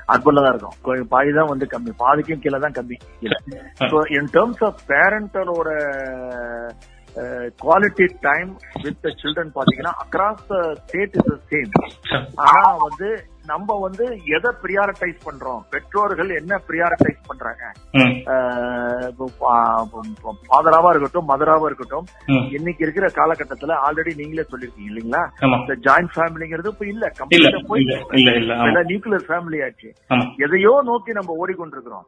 அர்பன்ல தான் இருக்கும். கொ- பாதி தான் வந்து கம்மி. பாதிக்கும் கீழே தான் கம்மி. இல்ல. ஸோ இன் டேர்ம்ஸ் ஆஃப் பேரண்டலோட குவாலிட்டி டைம் வித் சில்ட்ரன் பாத்தீங்கன்னா across the state is same ஆனா வந்து நம்ம வந்து எதை ப்ரியாரிட்டைஸ் பண்றோம்? பெற்றோர்கள் என்ன ப்ரியாரிட்டைஸ் பண்றாங்க? ஃபாதராவா இருக்கட்டும் மதராவா இருக்கட்டும். இன்னைக்கு இருக்கிற காலகட்டத்துல ஆல்ரெடி நீங்களே சொல்லிருக்கீங்க இல்லைங்களா? இந்த ஜாயிண்ட் ஃபேமிலிங்கிறது இப்ப இல்ல கம்ப்ளீட்டா போய் நியூக்ளியர் ஃபேமிலி ஆச்சு. எதையோ நோக்கி நம்ம ஓடிக்கொண்டிருக்கிறோம்.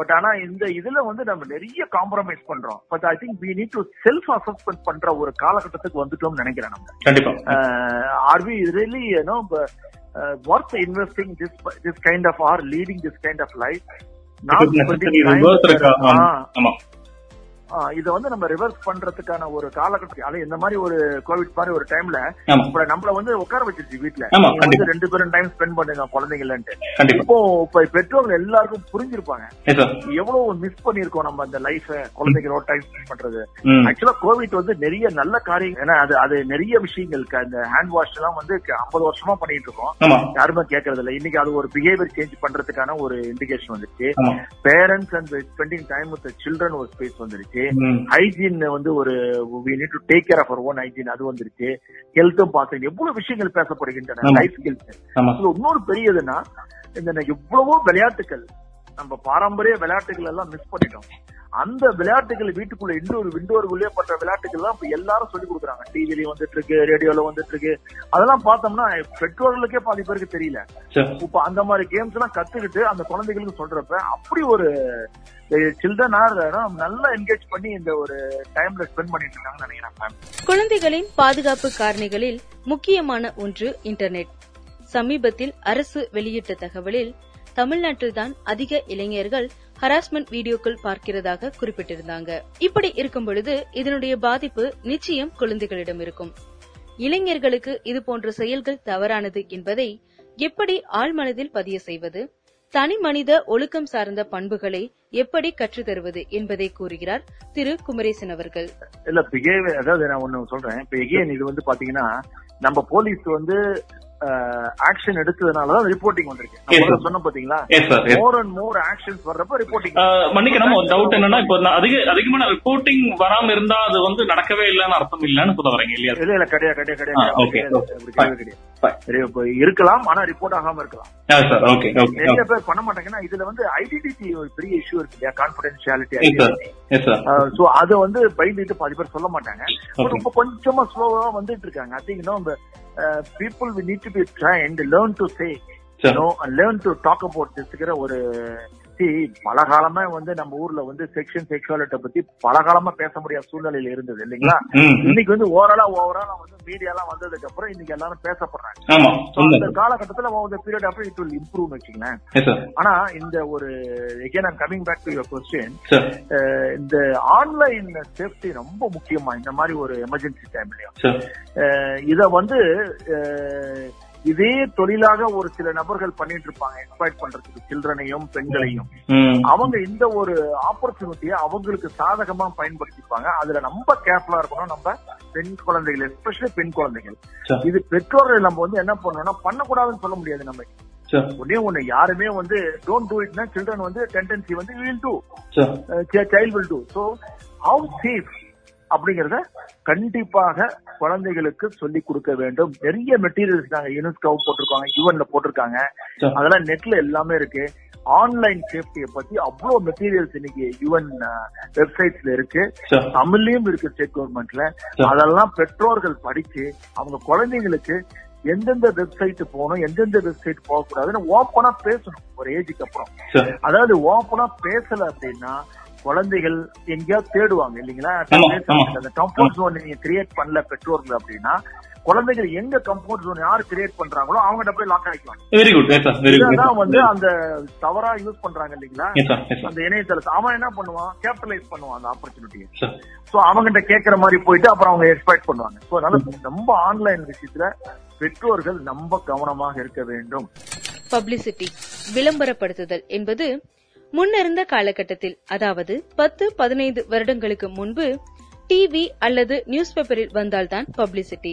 பட் ஆனா இந்த இதுல வந்து நம்ம நிறைய காம்ப்ரமைஸ் பண்றோம். But I think we need to self assessment பண்ற ஒரு காலகட்டத்துக்கு வந்துட்டோம்னு நினைக்கிறேன் நம்ம. கண்டிப்பா. Are we really uh, worth investing this this kind of or leading this kind of life. Now, இதை வந்து நம்ம ரிவர்ஸ் பண்றதுக்கான ஒரு காலகட்டம் அது இந்த மாதிரி ஒரு கோவிட் மாதிரி ஒரு டைம்ல நம்மள வந்து உட்கார வச்சிருச்சு வீட்டுல வந்து. ரெண்டு பேரும் டைம் ஸ்பெண்ட் பண்ணுங்க குழந்தைங்கள்ன்ட்டு கண்டிப்பா. இப்போ இப்ப பெற்றோர்கள் எல்லாருக்கும் புரிஞ்சிருப்பாங்க. எவ்வளவு மிஸ் பண்ணிருக்கோம் நம்ம அந்த லைஃப குழந்தைகளோட டைம் ஸ்பெண்ட் பண்றது. ஆக்சுவலா கோவிட் வந்து நிறைய நல்ல காரியம் ஏன்னா அது அது நிறைய விஷயங்களுக்கு அந்த ஹேண்ட் வாஷ் எல்லாம் வந்து ஐம்பது வருஷமா பண்ணிட்டு இருக்கோம் யாருமே கேட்கறது இல்ல. இன்னைக்கு அது ஒரு பிஹேவியர் சேஞ்ச் பண்றதுக்கான ஒரு இண்டிகேஷன் வந்துருச்சு. Parents and spending time with children ஒரு ஸ்பேஸ் வந்துருச்சு. ம். ஹைஜீன் வந்து ஒரு we need to take care of own hygiene அது வந்துருச்சு. ஹெல்த்தும் பார்த்து எவ்வளவு விஷயங்கள் பேசப்படுகின்றன. லைஃப் ஸ்கில்ஸ் இன்னொரு பெரியதுன்னா இந்த எவ்வளவோ விளையாட்டுகள் நம்ம பாரம்பரிய விளையாட்டுகள் எல்லாம் மிஸ் பண்ணிட்டோம். அந்த விளையாட்டுகள் வீட்டுக்குள்ள இண்டோர் விண்டோருக்குள்ளே பண்ற விளையாட்டுகள் எல்லாம் இப்ப எல்லாரும் சொல்லி கொடுக்குறாங்க. டிவிலயும் வந்துட்டு இருக்கு ரேடியோல வந்துட்டு இருக்கு. அதெல்லாம் பார்த்தோம்னா பெற்றோர்களுக்கே பாதி பேருக்கு தெரியல. இப்ப அந்த மாதிரி கேம்ஸ் எல்லாம் கத்துக்கிட்டு அந்த குழந்தைகளுக்கு சொல்றப்ப அப்படி ஒரு சில்ட்ரன் ஆர் நல்லா என்கேஜ் பண்ணி இந்த ஒரு டைம்ல ஸ்பெண்ட் பண்ணிட்டு இருக்காங்கன்னு நினைக்கிறேன் குழந்தைகளின் பாதுகாப்பு காரணிகளில் முக்கியமான ஒன்று இன்டர்நெட் சமீபத்தில் அரசு வெளியிட்ட தகவலில் தமிழ்நாட்டில்தான் அதிக இளைஞர்கள் ஹராஸ்மெண்ட் வீடியோக்கள் பார்க்கிறதாக குறிப்பிட்டிருந்தாங்க. இப்படி இருக்கும் பொழுது இதனுடைய பாதிப்பு நிச்சயம் குழந்தைகளிடம் இருக்கும். இளைஞர்களுக்கு இது போன்ற செயல்கள் தவறானது என்பதை எப்படி ஆழ்மனதில் பதிய செய்வது? தனி மனித ஒழுக்கம் சார்ந்த பண்புகளை எப்படி கற்றுத்தருவது என்பதை கூறுகிறார் திரு. குமரேசன் அவர்கள். இல்ல அதாவது நான் ஒண்ணு சொல்றேன். இப்ப இது வந்து பாத்தீங்கன்னா நம்ம போலீஸ் வந்து ஆக்ஷன் எடுத்ததுனாலதான் ரிப்போர்ட்டிங் வந்திருக்கு. சொன்ன பாத்தீங்களா? மோர் அண்ட் மோர் ஆக்ஷன்ஸ் வர்றப்ப ரிப்போர்ட்டிங் மன்னிக்கணும் ஒரு டவுட் என்னன்னா இப்போ அதிக அதிகமான ரிப்போர்ட்டிங் வராம இருந்தா அது வந்து நடக்கவே இல்லைன்னு அர்த்தம் இல்லைன்னு சொல்ல வரீங்க இல்லையா இல்ல இல்ல கிடையாது கிடையாது கிடையாது. கிடையாது. இருக்கலாம் ஆனா ரிப்போர்ட் ஆகாம இருக்கலாம். நிறைய பேர் பண்ண மாட்டாங்கன்னா இதுல வந்து ஐடென்டிட்டி ஒரு பெரிய இஷ்யூ இருக்கு இல்லையா? சார் சோ அது வந்து பயந்துட்டு பாதி பேர் சொல்ல மாட்டாங்க. ரொம்ப கொஞ்சமா ஸ்லோவா வந்துட்டு இருக்காங்க. I think no people we need to be trained learn to say learn to talk about திஸ்ங்கிற ஒரு see, பல காலமா வந்து நம்ம ஊர்ல வந்து செக்ஷன் செக்ஷுவாலிட்டி பத்தி பல காலமா பேச முடியாத சூழ்நிலையில இருந்தது இல்லைங்களா. இன்னைக்கு வந்து ஓவராலா ஓவராலா வந்து மீடியா எல்லாம் வந்ததுக்கு அப்புறம் இன்னைக்கு எல்லாரும் பேசப்படுறாங்க. அந்த காலகட்டத்துல ஓவர் பீரியட் அப்புறம் இட் வில் இம்ப்ரூவ் வச்சுங்களேன் ஆனா இந்த ஒரு again I'm coming back to your question இந்த ஆன்லைன் சேஃப்டி ரொம்ப முக்கியமா இந்த மாதிரி ஒரு எமர்ஜென்சி டைம்லயும் இத வந்து இதே தொழிலாக ஒரு சில நபர்கள் பண்ணிட்டு இருப்பாங்க எக்ஸ்பைட் பண்றதுக்கு சில்ட்ரனையும் பெண்களையும். அவங்க இந்த ஒரு ஆப்பர்ச்சுனிட்டியை அவங்களுக்கு சாதகமா பயன்படுத்திப்பாங்க. அதுல ரொம்ப கேர்ஃபுல்லா இருக்கணும். நம்ம பெண் குழந்தைகள் எஸ்பெஷலி பெண் குழந்தைகள். இது பெற்றோர்கள் நம்ம வந்து என்ன பண்ணணும்னா பண்ணக்கூடாதுன்னு சொல்ல முடியாது நம்ம. ஒன்னே ஒண்ணு யாருமே வந்து டோன்ட் டூ இட்னா சில்ட்ரன் வந்து டெண்டன்சி வந்து will do child will do so how safe அப்படிங்கறத கண்டிப்பாக குழந்தைகளுக்கு சொல்லி கொடுக்க வேண்டும். நிறைய மெட்டீரியல்ஸ் நாங்க யூனிஸ்கோ போட்டிருக்காங்க யூஎன்ல போட்டிருக்காங்க. அதெல்லாம் நெட்ல எல்லாமே இருக்கு. ஆன்லைன் சேஃப்டியை பத்தி அவ்வளவு மெட்டீரியல்ஸ் இன்னைக்கு யூஎன் வெப்சைட்ஸ்ல இருக்கு. தமிழ்லயும் இருக்கு ஸ்டேட் கவர்மெண்ட்ல. அதெல்லாம் பெற்றோர்கள் படிச்சு அவங்க குழந்தைங்களுக்கு எந்தெந்த வெப்சைட் போகணும் எந்தெந்த வெப்சைட் போகக்கூடாதுன்னு ஓப்பனா பேசணும். ஒரு ஏஜுக்கு அப்புறம். அதாவது ஓப்பனா பேசல அப்படின்னா குழந்தைகள் எங்கேயாவது தேடுவாங்க இல்லைங்களா. அந்த கம்ஃபர்ட் ஜோன் நீங்க கிரியேட் பண்ணல பெற்றோர்கள் அப்படின்னா குழந்தைகள் எங்க கம்ஃபர்ட் ஜோன் யார் கிரியேட் பண்றாங்களோ அவங்ககிட்ட போய் lock ஆகிக்குவாங்க very good yes sir very good இதான் வந்து அந்த தவறா யூஸ் பண்றாங்க இல்லைங்களா? அந்த இணையதளத்தை அவன் என்ன பண்ணுவான்? கேபிட்டலைஸ் பண்ணுவான் அந்த ஆப்பர்ச்சுனிட்டியை சோ அவங்ககிட்ட கேட்கற மாதிரி போயிட்டு அப்புறம் அவங்க எக்ஸ்பெக்ட் பண்ணுவாங்க. சோ அதனால ரொம்ப ஆன்லைன் விஷயத்துல பெற்றோர்கள் ரொம்ப கவனமாக இருக்க வேண்டும். பப்ளிசிட்டி விளம்பரப்படுத்துதல் என்பது முன்னிருந்த காலகட்டத்தில் அதாவது பத்து பதினைந்து வருடங்களுக்கு முன்பு டிவி அல்லது நியூஸ் பேப்பரில் வந்தால்தான் பப்ளிசிட்டி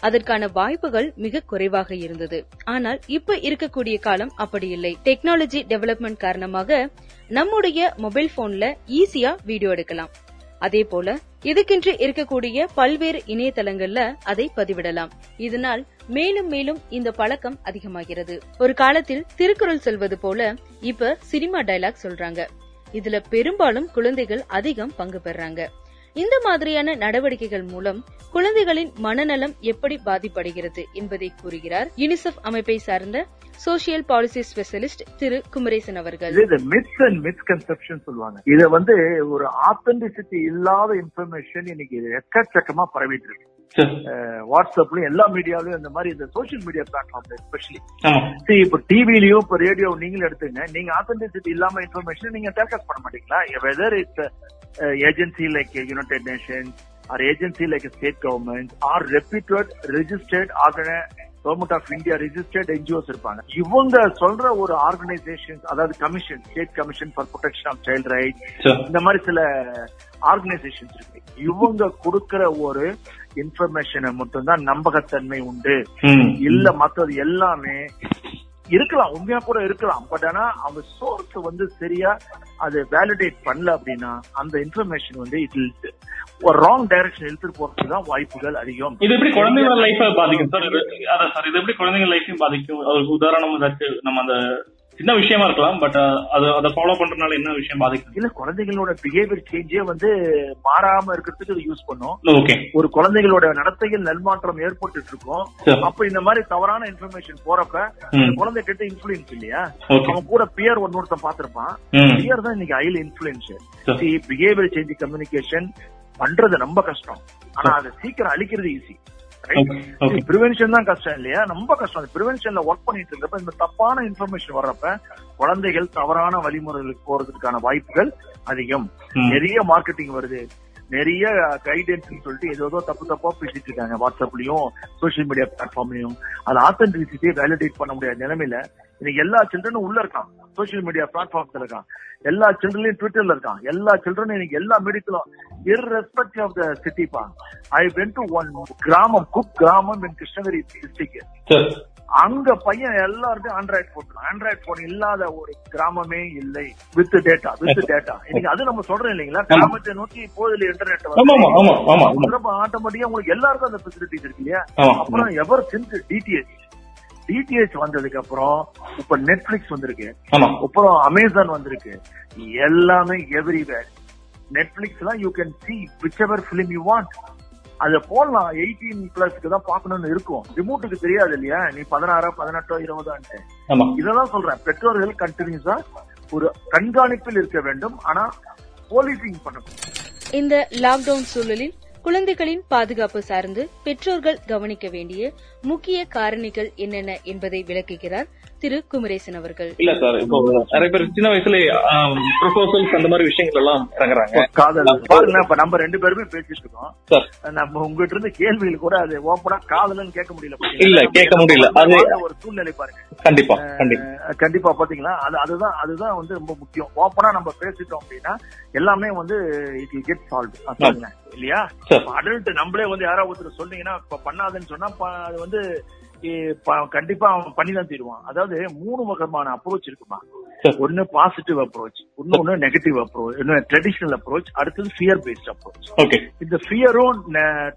அதற்கான வாய்ப்புகள் மிக குறைவாக இருந்தது. ஆனால் இப்ப இருக்கக்கூடிய காலம் அப்படி இல்லை. டெக்னாலஜி டெவலப்மெண்ட் காரணமாக நம்முடைய மொபைல் போன்ல ஈஸியா வீடியோ எடுக்கலாம். அதே போல இதுக்கென்று இருக்கக்கூடிய பல்வேறு இணையதளங்கள்ல அதை பதிவிடலாம். இதனால் மேலும் மேலும் இந்த பழக்கம் அதிகமாகிறது. ஒரு காலத்தில் திருக்குறள் சொல்வது போல இப்ப சினிமா டயலாக் சொல்றாங்க. இதுல பெரும்பாலும் குழந்தைகள் அதிகம் பங்கு பெறாங்க. இந்த மாதிரியான நடவடிக்கைகள் மூலம் குழந்தைகளின் மனநலம் எப்படி பாதிப்படைகிறது என்பதை கூறுகிறார் யூனிசெஃப் அமைப்பை சார்ந்த social policy specialist Thiru Kumaresan அவர்கள். இது மித்ஸ் அண்ட் மிஸ்கன்செப்ஷன் சொல்லுவாங்க. இத வந்து ஒரு ஆத்தென்டிசிட்டி இல்லாத இன்ஃபர்மேஷன் இன்னைக்கு எக்கச்சக்கமா பரவிட்டு இருக்கு வாட்ஸ்அப்லயும் எல்லா மீடியாவிலயும் இந்த மாதிரி இந்த சோசியல் மீடியா பிளாட்ஃபார்ம்ல எஸ்பெஷலி சரி இப்ப டிவிலயும் இப்ப ரேடியோ நீங்களும் எடுத்துங்க நீங்க ஆத்தென்டிசிட்டி இல்லாம இன்ஃபர்மேஷன் நீங்க டெலிகாஸ்ட் பண்ண மாட்டீங்களா? Whether it's uh, agency like uh, United Nations or agency like a state government or reputed registered government of India registered NGOs இருப்பாங்க இவங்க சொல்ற ஒரு ஆர்கனைசேஷன் அதாவது commission state commission for protection of child right. இந்த மாதிரி சில organisations இருக்கு இவங்க கொடுக்கிற ஒரு இன்ஃபர்மேஷனை மட்டும்தான் நம்பகத்தன்மை உண்டு. இல்ல மத்தது எல்லாமே இருக்கலாம் உண்மையா கூட இருக்கலாம். பட் ஆனா அவங்க சோர்ஸ் வந்து சரியா அது வேலிடேட் பண்ணல அப்படின்னா அந்த இன்ஃபர்மேஷன் வந்து இட் ஒரு ராங் டைரக்ஷன் எடுத்துட்டு போறதுக்கு தான் வாய்ப்புகள் அதிகம். இது எப்படி குழந்தைங்களோட லைஃப பாதிக்கும்? சார் இது அதான் சார் இது எப்படி குழந்தைங்க லைஃபையும் பாதிக்கும்? அதுக்கு உதாரணம் ஏதாச்சும் நம்ம அந்த சின்ன விஷயமா இருக்கலாம் பட் அது அதை ஃபாலோ பண்றதுனால என்ன விஷயம் பாதிக்கும் இல்ல குழந்தைகளோட பிஹேவியர் சேஞ்சே வந்து மாறாம இருக்கிறதுக்கு இது யூஸ் பண்ணும் ஓகே ஒரு குழந்தைகளோட நடத்தையில் நல்மாற்றம் ஏற்பட்டு இருக்கும். அப்ப இந்த மாதிரி தவறான இன்ஃபர்மேஷன் போறப்ப குழந்தை கிட்ட இன்ஃபுளுன்ஸ் இல்லையா. அவன் கூட பியர் ஒன்னொருத்தன் பாத்திருப்பான். பியர் தான் இன்னைக்கு ஐல இன்ஃபுளுன்ஸ். பிஹேவியர் சேஞ்ச் கம்யூனிகேஷன் பண்றது ரொம்ப கஷ்டம் ஆனா அதை சீக்கிரம் அழிக்கிறது ஈஸி. ப்ரிவென்ஷன் தான் கஷ்டம் இல்லையா? ரொம்ப கஷ்டம். ப்ரிவென்ஷன்ல ஒர்க் பண்ணிட்டு இருக்கப்ப இந்த தப்பான இன்ஃபர்மேஷன் வர்றப்ப குழந்தைகள் தவறான வழிமுறைகளுக்கு போறதுக்கான வாய்ப்புகள் அதிகம். நிறைய மார்க்கெட்டிங் வருது. நிறைய கைடன்ஸ் சொல்லிட்டு ஏதோ தப்பு தப்பா பேசிட்டு இருக்காங்க. வாட்ஸ்அப்லயும் சோசியல் மீடியா பிளாட்ஃபார்ம்லயும் அது ஆத்தென்டிசிட்டியை வேலிடேட் பண்ண முடியாத நிலைமையில இன்னைக்கு எல்லா சில்ட்ரனும் உள்ள இருக்கான். சோசியல் மீடியா பிளாட்ஃபார்ம்ஸ்ல இருக்கான். எல்லா சில்ட்ரன்லயும் ட்விட்டர்ல இருக்கான். எல்லா சில்ட்ரனும் இன்னைக்கு எல்லா மீடியத்திலும் irrespective ஆஃப் த சிட்டி பா. ஐ வென்ட் டு ஒன் கிராமம் குக் கிராமம் இன் கிருஷ்ணகிரி டிஸ்ட்ரிக்ட் அங்க பையன் எல்லார்ட்டும் ஆண்ட்ராய்ட் போன் ஆண்ட்ராய்ட் போன் இல்லாத ஒரு கிராமமே இல்லை. வித் டேட்டா வித் டேட்டா இன்னைக்கு அது நம்ம சொல்றோம் இல்லைங்களா? கிராமத்தை நோக்கி போதில் இன்டர்நெட் ஆமா ஆட்டோமேட்டிக்கா உங்களுக்கு எல்லாருக்கும் அந்த ஃபெசிலிட்டிஸ் இருக்கு இல்லையா. அப்புறம் எவர் சின்ஸ் டிடிஎச் டிடிஎச் வந்ததுக்கு அப்புறம் இப்ப நெட்ஃபிளிக்ஸ் வந்திருக்கு. அப்புறம் அமேசான் வந்திருக்கு. எல்லாமே எவ்ரிவேர் நெட்ஃபிளிக்ஸ் எல்லாம் you can see whichever film you want அத போடலாம். எயிட்டீன் பிளஸ்க்கு தான் பாக்கணும்னு இருக்கும். ரிமோட்டுக்கு தெரியாது இல்லையா? நீ பதினாறோ பதினெட்டோ இருபதான்ட்டு. இதெல்லாம் சொல்றேன். பெற்றோர்கள் கண்டினியூஸா ஒரு கண்காணிப்பில் இருக்க வேண்டும். ஆனா போலீசிங் பண்ணணும். இந்த லாக்டவுன் சூழலில் குழந்தைகளின் பாதுகாப்பு சார்ந்து பெற்றோர்கள் கவனிக்க வேண்டிய முக்கிய காரணிகள் என்னென்ன என்பதை விளக்குகிறார் திரு குமரேசன் அவர்கள். இல்ல சார் இப்போ நிறைய பேர் சின்ன வயசுல ப்ரொபோசல்ஸ் அந்த மாதிரி விஷயங்கள் எல்லாம் இறங்குறாங்க காதல் பாருங்க இப்ப நம்ம ரெண்டு பேருமே பேசிட்டு இருக்கோம். சார். நம்ம உங்ககிட்ட இருந்து கேள்விகள் கூட அது ஓப்பனா காதல்னு கேட்க முடியல இல்ல, கேட்க முடியல. அது- ஒரு சூழ்நிலை பாருங்க. கண்டிப்பா கண்டிப்பா. பாத்தீங்களா அது அதுதான் அதுதான் வந்து ரொம்ப முக்கியம். ஓப்பனா நம்ம பேசிட்டோம் அப்படின்னா எல்லாமே வந்து இட் வில் கெட் சால்வ் இல்லையா. அடல்ட் நம்மளே வந்து யாராவது ஒருத்தர் சொன்னீங்கன்னா இப்ப பண்ணாதுன்னு சொன்னா அது வந்து கண்டிப்பா அவன் பண்ணிதான் தீருவான். அதாவது மூணு வகையான அப்ரோச் இருக்குமா. ஒன்னு பாசிட்டிவ் அப்ரோச் இன்னொன்னு நெகட்டிவ் அப்ரோச் இன்னொன்னு ட்ரெடிஷனல் அப்ரோச் அடுத்தது ஃபியர் பேஸ்ட் அப்ரோச் இந்த ஃபியரும்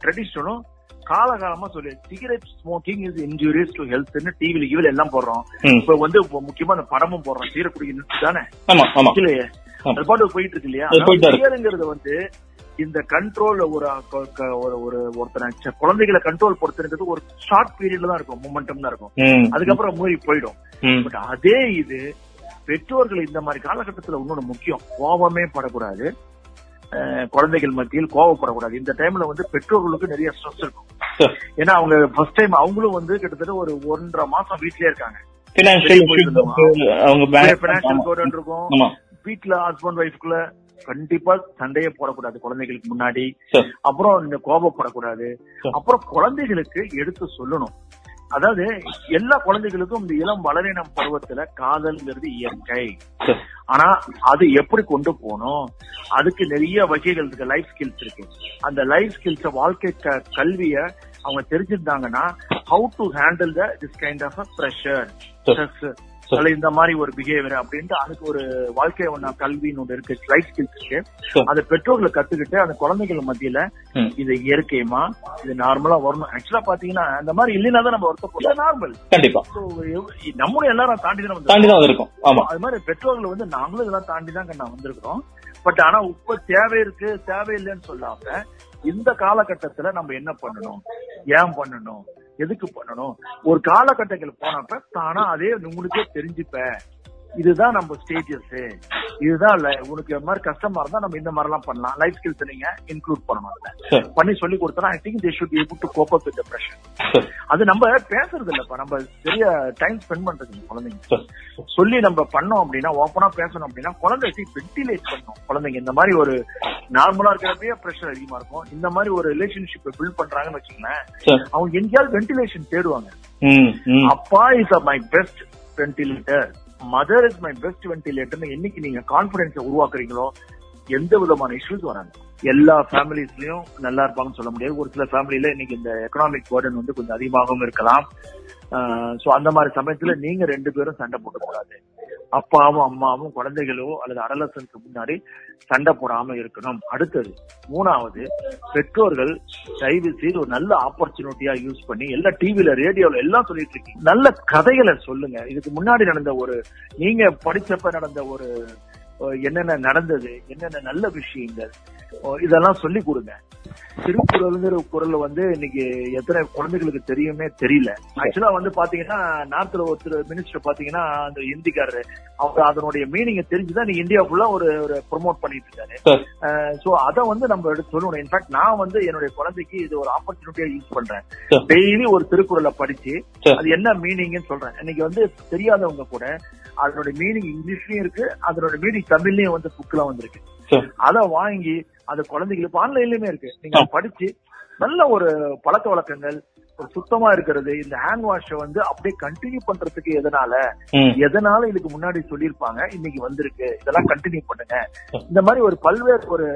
ட்ரெடிஷனும் காலகாலமா சொல்லி cigarette smoking is injurious to ஹெல்த்னு டிவில இவல எல்லாம் போடுறோம். இப்ப வந்து முக்கியமா அந்த படமும் போடுறோம் சீரக்குடி தானே? இல்லையே. அது பாட்டு போயிட்டு இருக்கு இல்லையா? வந்து இந்த கண்ட்ரோல் ஒரு ஒரு ஒரு ஒருத்தனை குழந்தைகளை கண்ட்ரோல் பொறுத்துறது ஒரு ஷார்ட் பீரியட்ல தான் இருக்கும் மூமெண்டம் தான் இருக்கும். அதுக்கப்புறம் மூவி போயிடும். பட் அதே இது பெற்றோர்கள் இந்த மாதிரி காலகட்டத்துல இன்னொன்னு முக்கியம். கோபமே படக்கூடாது. குழந்தைகள் மத்தியில் கோவப்படக்கூடாது இந்த டைம்ல வந்து பெற்றோர்களுக்கு நிறைய ஸ்ட்ரெஸ் இருக்கும். ஏன்னா அவங்க ஃபர்ஸ்ட் டைம் அவங்களும் வந்து கிட்டத்தட்ட ஒரு ஒன்றரை மாசம் வீட்லயே இருக்காங்க. பினான்சியல் இருக்கும். வீட்ல ஹஸ்பண்ட் ஒய்ஃப்குள்ள கண்டிப்பா சண்டையே போடக்கூடாது குழந்தைகளுக்கு முன்னாடி. அப்புறம் இந்த கோபப்படக்கூடாது. அப்புறம் குழந்தைகளுக்கு எடுத்து சொல்லணும். அதாவது எல்லா குழந்தைகளுக்கும் இந்த இளம் வளரினம் பருவத்துல காதல்ங்கிறது இயற்கை. ஆனா அது எப்படி கொண்டு போகணும்? அதுக்கு நிறைய வகைகள் இருக்கு. லைஃப் ஸ்கில்ஸ் இருக்கு. அந்த லைஃப் ஸ்கில்ஸ் வாழ்க்கை கல்விய அவங்க தெரிஞ்சிருந்தாங்கன்னா how to handle the this kind of pressure stress அல்ல இந்த மாதிரி ஒரு பிஹேவியர் அப்படின்ட்டு அதுக்கு ஒரு வாழ்க்கை ஒண்ணு கல்வின்னு ஒண்ணு இருக்கு. லைஃப் ஸ்கில்ஸ் இருக்கு. அதை பெற்றோர்களை கத்துக்கிட்டு அந்த குழந்தைகள் மத்தியில. இது இயற்கையுமா இது நார்மலா வரணும். ஆக்சுவலா பாத்தீங்கன்னா அந்த மாதிரி இல்லைன்னா தான் நம்ம வருத்தப்படும் நார்மல் கண்டிப்பா. நம்மளும் எல்லாரும் தாண்டி தான் தாண்டி தான் வந்திருக்கோம். ஆமா. அது மாதிரி பெற்றோர்கள் வந்து நாங்களும் இதெல்லாம் தாண்டி தான் நான் வந்திருக்கிறோம். பட் ஆனா இப்ப தேவை இருக்கு தேவையில்லைன்னு சொல்லாம இந்த காலகட்டத்துல நம்ம என்ன பண்ணணும்? ஏன் பண்ணணும்? எதுக்கு பண்ணணும்? ஒரு காலகட்டங்கள் போனப்ப தானா அதே உங்களுக்கே தெரிஞ்சுப்ப இதுதான் நம்ம ஸ்டேஜஸ் இதுதான் li- உனக்கு மாதிரி கஷ்டமா இருந்தா நம்ம இந்த மாதிரி எல்லாம் பண்ணலாம் லைஃப் ஸ்கில்ஸ் நீங்க இன்க்ளூட் பண்ணணும். பண்ணி சொல்லி கொடுத்தா I think they should able to cope up with depression. அது நம்ம பேசுறது இல்லப்பா நம்ம சரியா டைம் ஸ்பெண்ட் பண்றது இல்ல குழந்தைங்க. சொல்லி நம்ம பண்ணோம் அப்படின்னா ஓப்பனா பேசணும் அப்படின்னா குழந்தைக்கு வென்டிலேட் பண்ணணும் குழந்தைங்க இந்த மாதிரி ஒரு நார்மலா இருக்கிறப்பயே ப்ரெஷர் அதிகமா இருக்கும் இந்த மாதிரி ஒரு ரிலேஷன்ஷிப் பில்ட் பண்றாங்கன்னு வச்சுக்கோங்களேன். அவங்க எங்கேயாவது வென்டிலேஷன் தேடுவாங்க. அப்பா is my best ventilator mother is my best வென்டிலேட்டர்னு என்னைக்கு நீங்க கான்பிடன்ஸை உருவாக்குறீங்களோ எந்த விதமான இஷ்யூஸ் வராது. எல்லா ஃபேமிலிஸ்லயும் நல்லா இருப்பாங்கன்னு சொல்ல முடியாது. ஒரு சில ஃபேமிலியில இன்னைக்கு இந்த எக்கனாமிக் பேர்டன் வந்து கொஞ்சம் அதிகமாகவும் இருக்கலாம். சோ அந்த மாதிரி சமயத்துல நீங்க ரெண்டு பேரும் சண்டை போடக்கூடாது. அப்பாவும் அம்மாவும் குழந்தைகளோ அல்லது அடலசனுக்கு முன்னாடி சண்டை போடாம இருக்கணும். அடுத்தது மூணாவது பெற்றோர்கள் தயவு செய்து ஒரு நல்ல ஆப்பர்ச்சுனிட்டியா யூஸ் பண்ணி எல்லா டிவில ரேடியோல எல்லாம் சொல்லிட்டு இருக்கீங்க. நல்ல கதைகளை சொல்லுங்க. இதுக்கு முன்னாடி நடந்த ஒரு நீங்க படிச்சப்ப நடந்த ஒரு என்னென்ன நடந்தது என்னென்ன நல்ல விஷயங்கள் இதெல்லாம் சொல்லி கொடுங்க திருக்குறள்ங்கிற குரல் வந்து இன்னைக்கு எத்தனை குழந்தைகளுக்கு தெரியுமே தெரியல ஆக்சுவலா வந்து பாத்தீங்கன்னா நார்த்ல ஒருத்தர் மினிஸ்டர் பாத்தீங்கன்னா அந்த ஹிந்திக்காரரு அவர் அதனுடைய மீனிங் தெரிஞ்சுதான் நீ இந்தியா ஃபுல்லா ஒரு ஒரு ப்ரொமோட் பண்ணிட்டு இருக்காரு. சோ அத வந்து நம்ம எடுத்து சொல்லணும் இன்ஃபேக்ட் நான் வந்து என்னுடைய குழந்தைக்கு இது ஒரு ஆப்பர்ச்சுனிட்டியா யூஸ் பண்றேன். டெய்லி ஒரு திருக்குறளை படிச்சு. அது என்ன மீனிங்னு சொல்றேன் இன்னைக்கு வந்து தெரியாதவங்க கூட அதனுடைய மீனிங் இங்கிலீஷ்லயும் இருக்கு அதனோட மீனிங் தமிழ்லயும் வந்து புக்ல வந்திருக்கு. அத வாங்கி அது குழந்தைகளுக்கு ஆன்லைன்லயுமே இருக்கு. நீங்க படிச்சு நல்ல ஒரு பழக்க வழக்கங்கள் ஒரு சுத்தமா இருக்கிறது இந்த ஹேண்ட் வாஷ வந்து அப்படியே கண்டினியூ பண்றதுக்கு எதனால. எதனால இதுக்கு முன்னாடி சொல்லியிருப்பாங்க இன்னைக்கு வந்திருக்கு. இதெல்லாம் கண்டினியூ பண்ணுங்க. இந்த மாதிரி ஒரு பல்வேறு ஒரு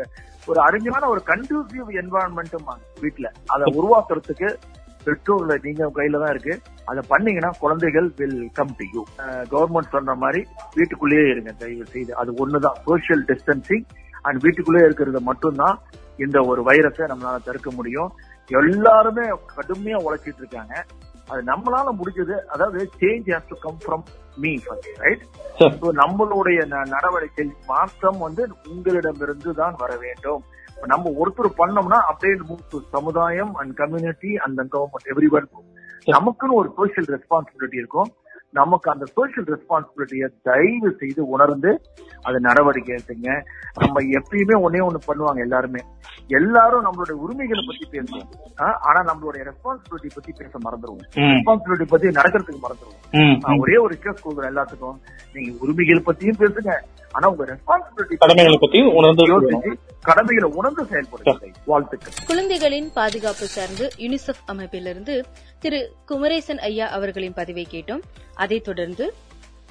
ஒரு அருமையான ஒரு கண்டியூசிவ் என்வாரன்மெண்ட்டும் வீட்டுல அதை உருவாக்குறதுக்கு பெற்றோர்களை நீங்க கையில தான் இருக்கு. அதை பண்ணீங்கன்னா குழந்தைகள் will come to you government சொல்ற மாதிரி வீட்டுக்குள்ளேயே இருங்க. தயவு செய்து. அது ஒண்ணுதான். சோஷியல் டிஸ்டன்சிங் அண்ட் வீட்டுக்குள்ளேயே இருக்கிறது மட்டும்தான் இந்த ஒரு வைரஸை நம்மளால தடுக்க முடியும். எல்லாருமே கடுமையா உழைச்சிட்டு இருக்காங்க. அது நம்மளால முடிஞ்சது. அதாவது change has to come from me first right நம்மளுடைய நடவடிக்கை மாற்றம் வந்து உங்களிடமிருந்து தான் வர வேண்டும். நம்ம ஒருத்தர் பண்ணோம்னா அப்படியே move to சமுதாயம் and community and government everyone நமக்குன்னு ஒரு சோஷியல் ரெஸ்பான்சிபிலிட்டி இருக்கும். நமக்கு அந்த சோஷியல் ரெஸ்பான்சிபிலிட்டியை தயவு செய்து உணர்ந்து அது நடவடிக்கை எடுத்துங்க. நம்ம எப்பயுமே ஒன்னே ஒண்ணு பண்ணுவாங்க எல்லாருமே. எல்லாரும் நம்மளுடைய உரிமைகளை பத்தி பேசுவோம். ஆனா நம்மளுடைய ரெஸ்பான்சிபிலிட்டி பத்தி பேச மறந்துருவோம். ம். ரெஸ்பான்சிபிலிட்டி பத்தி நடக்கிறதுக்கு மறந்துருவோம். ம். நான் ஒரே ஒரு ரிக்வஸ்ட் கொடுக்குறேன் எல்லாத்துக்கும். நீங்க உரிமைகள் பத்தியும் பேசுங்க. ஆனா உங்க ரெஸ்பான்சிபிலிட்டி கடமைகளை பத்தி உணர்ந்து கடமைகளை உணர்ந்து செயல்படுங்க வாழ்த்துக்கள். குழந்தைகளின் பாதுகாப்பு சார்ந்து யுனிசெஃப் அமைப்பிலிருந்து திரு. குமரேசன் ஐயா அவர்களின் பதிவை கேட்டோம். அதைத் தொடர்ந்து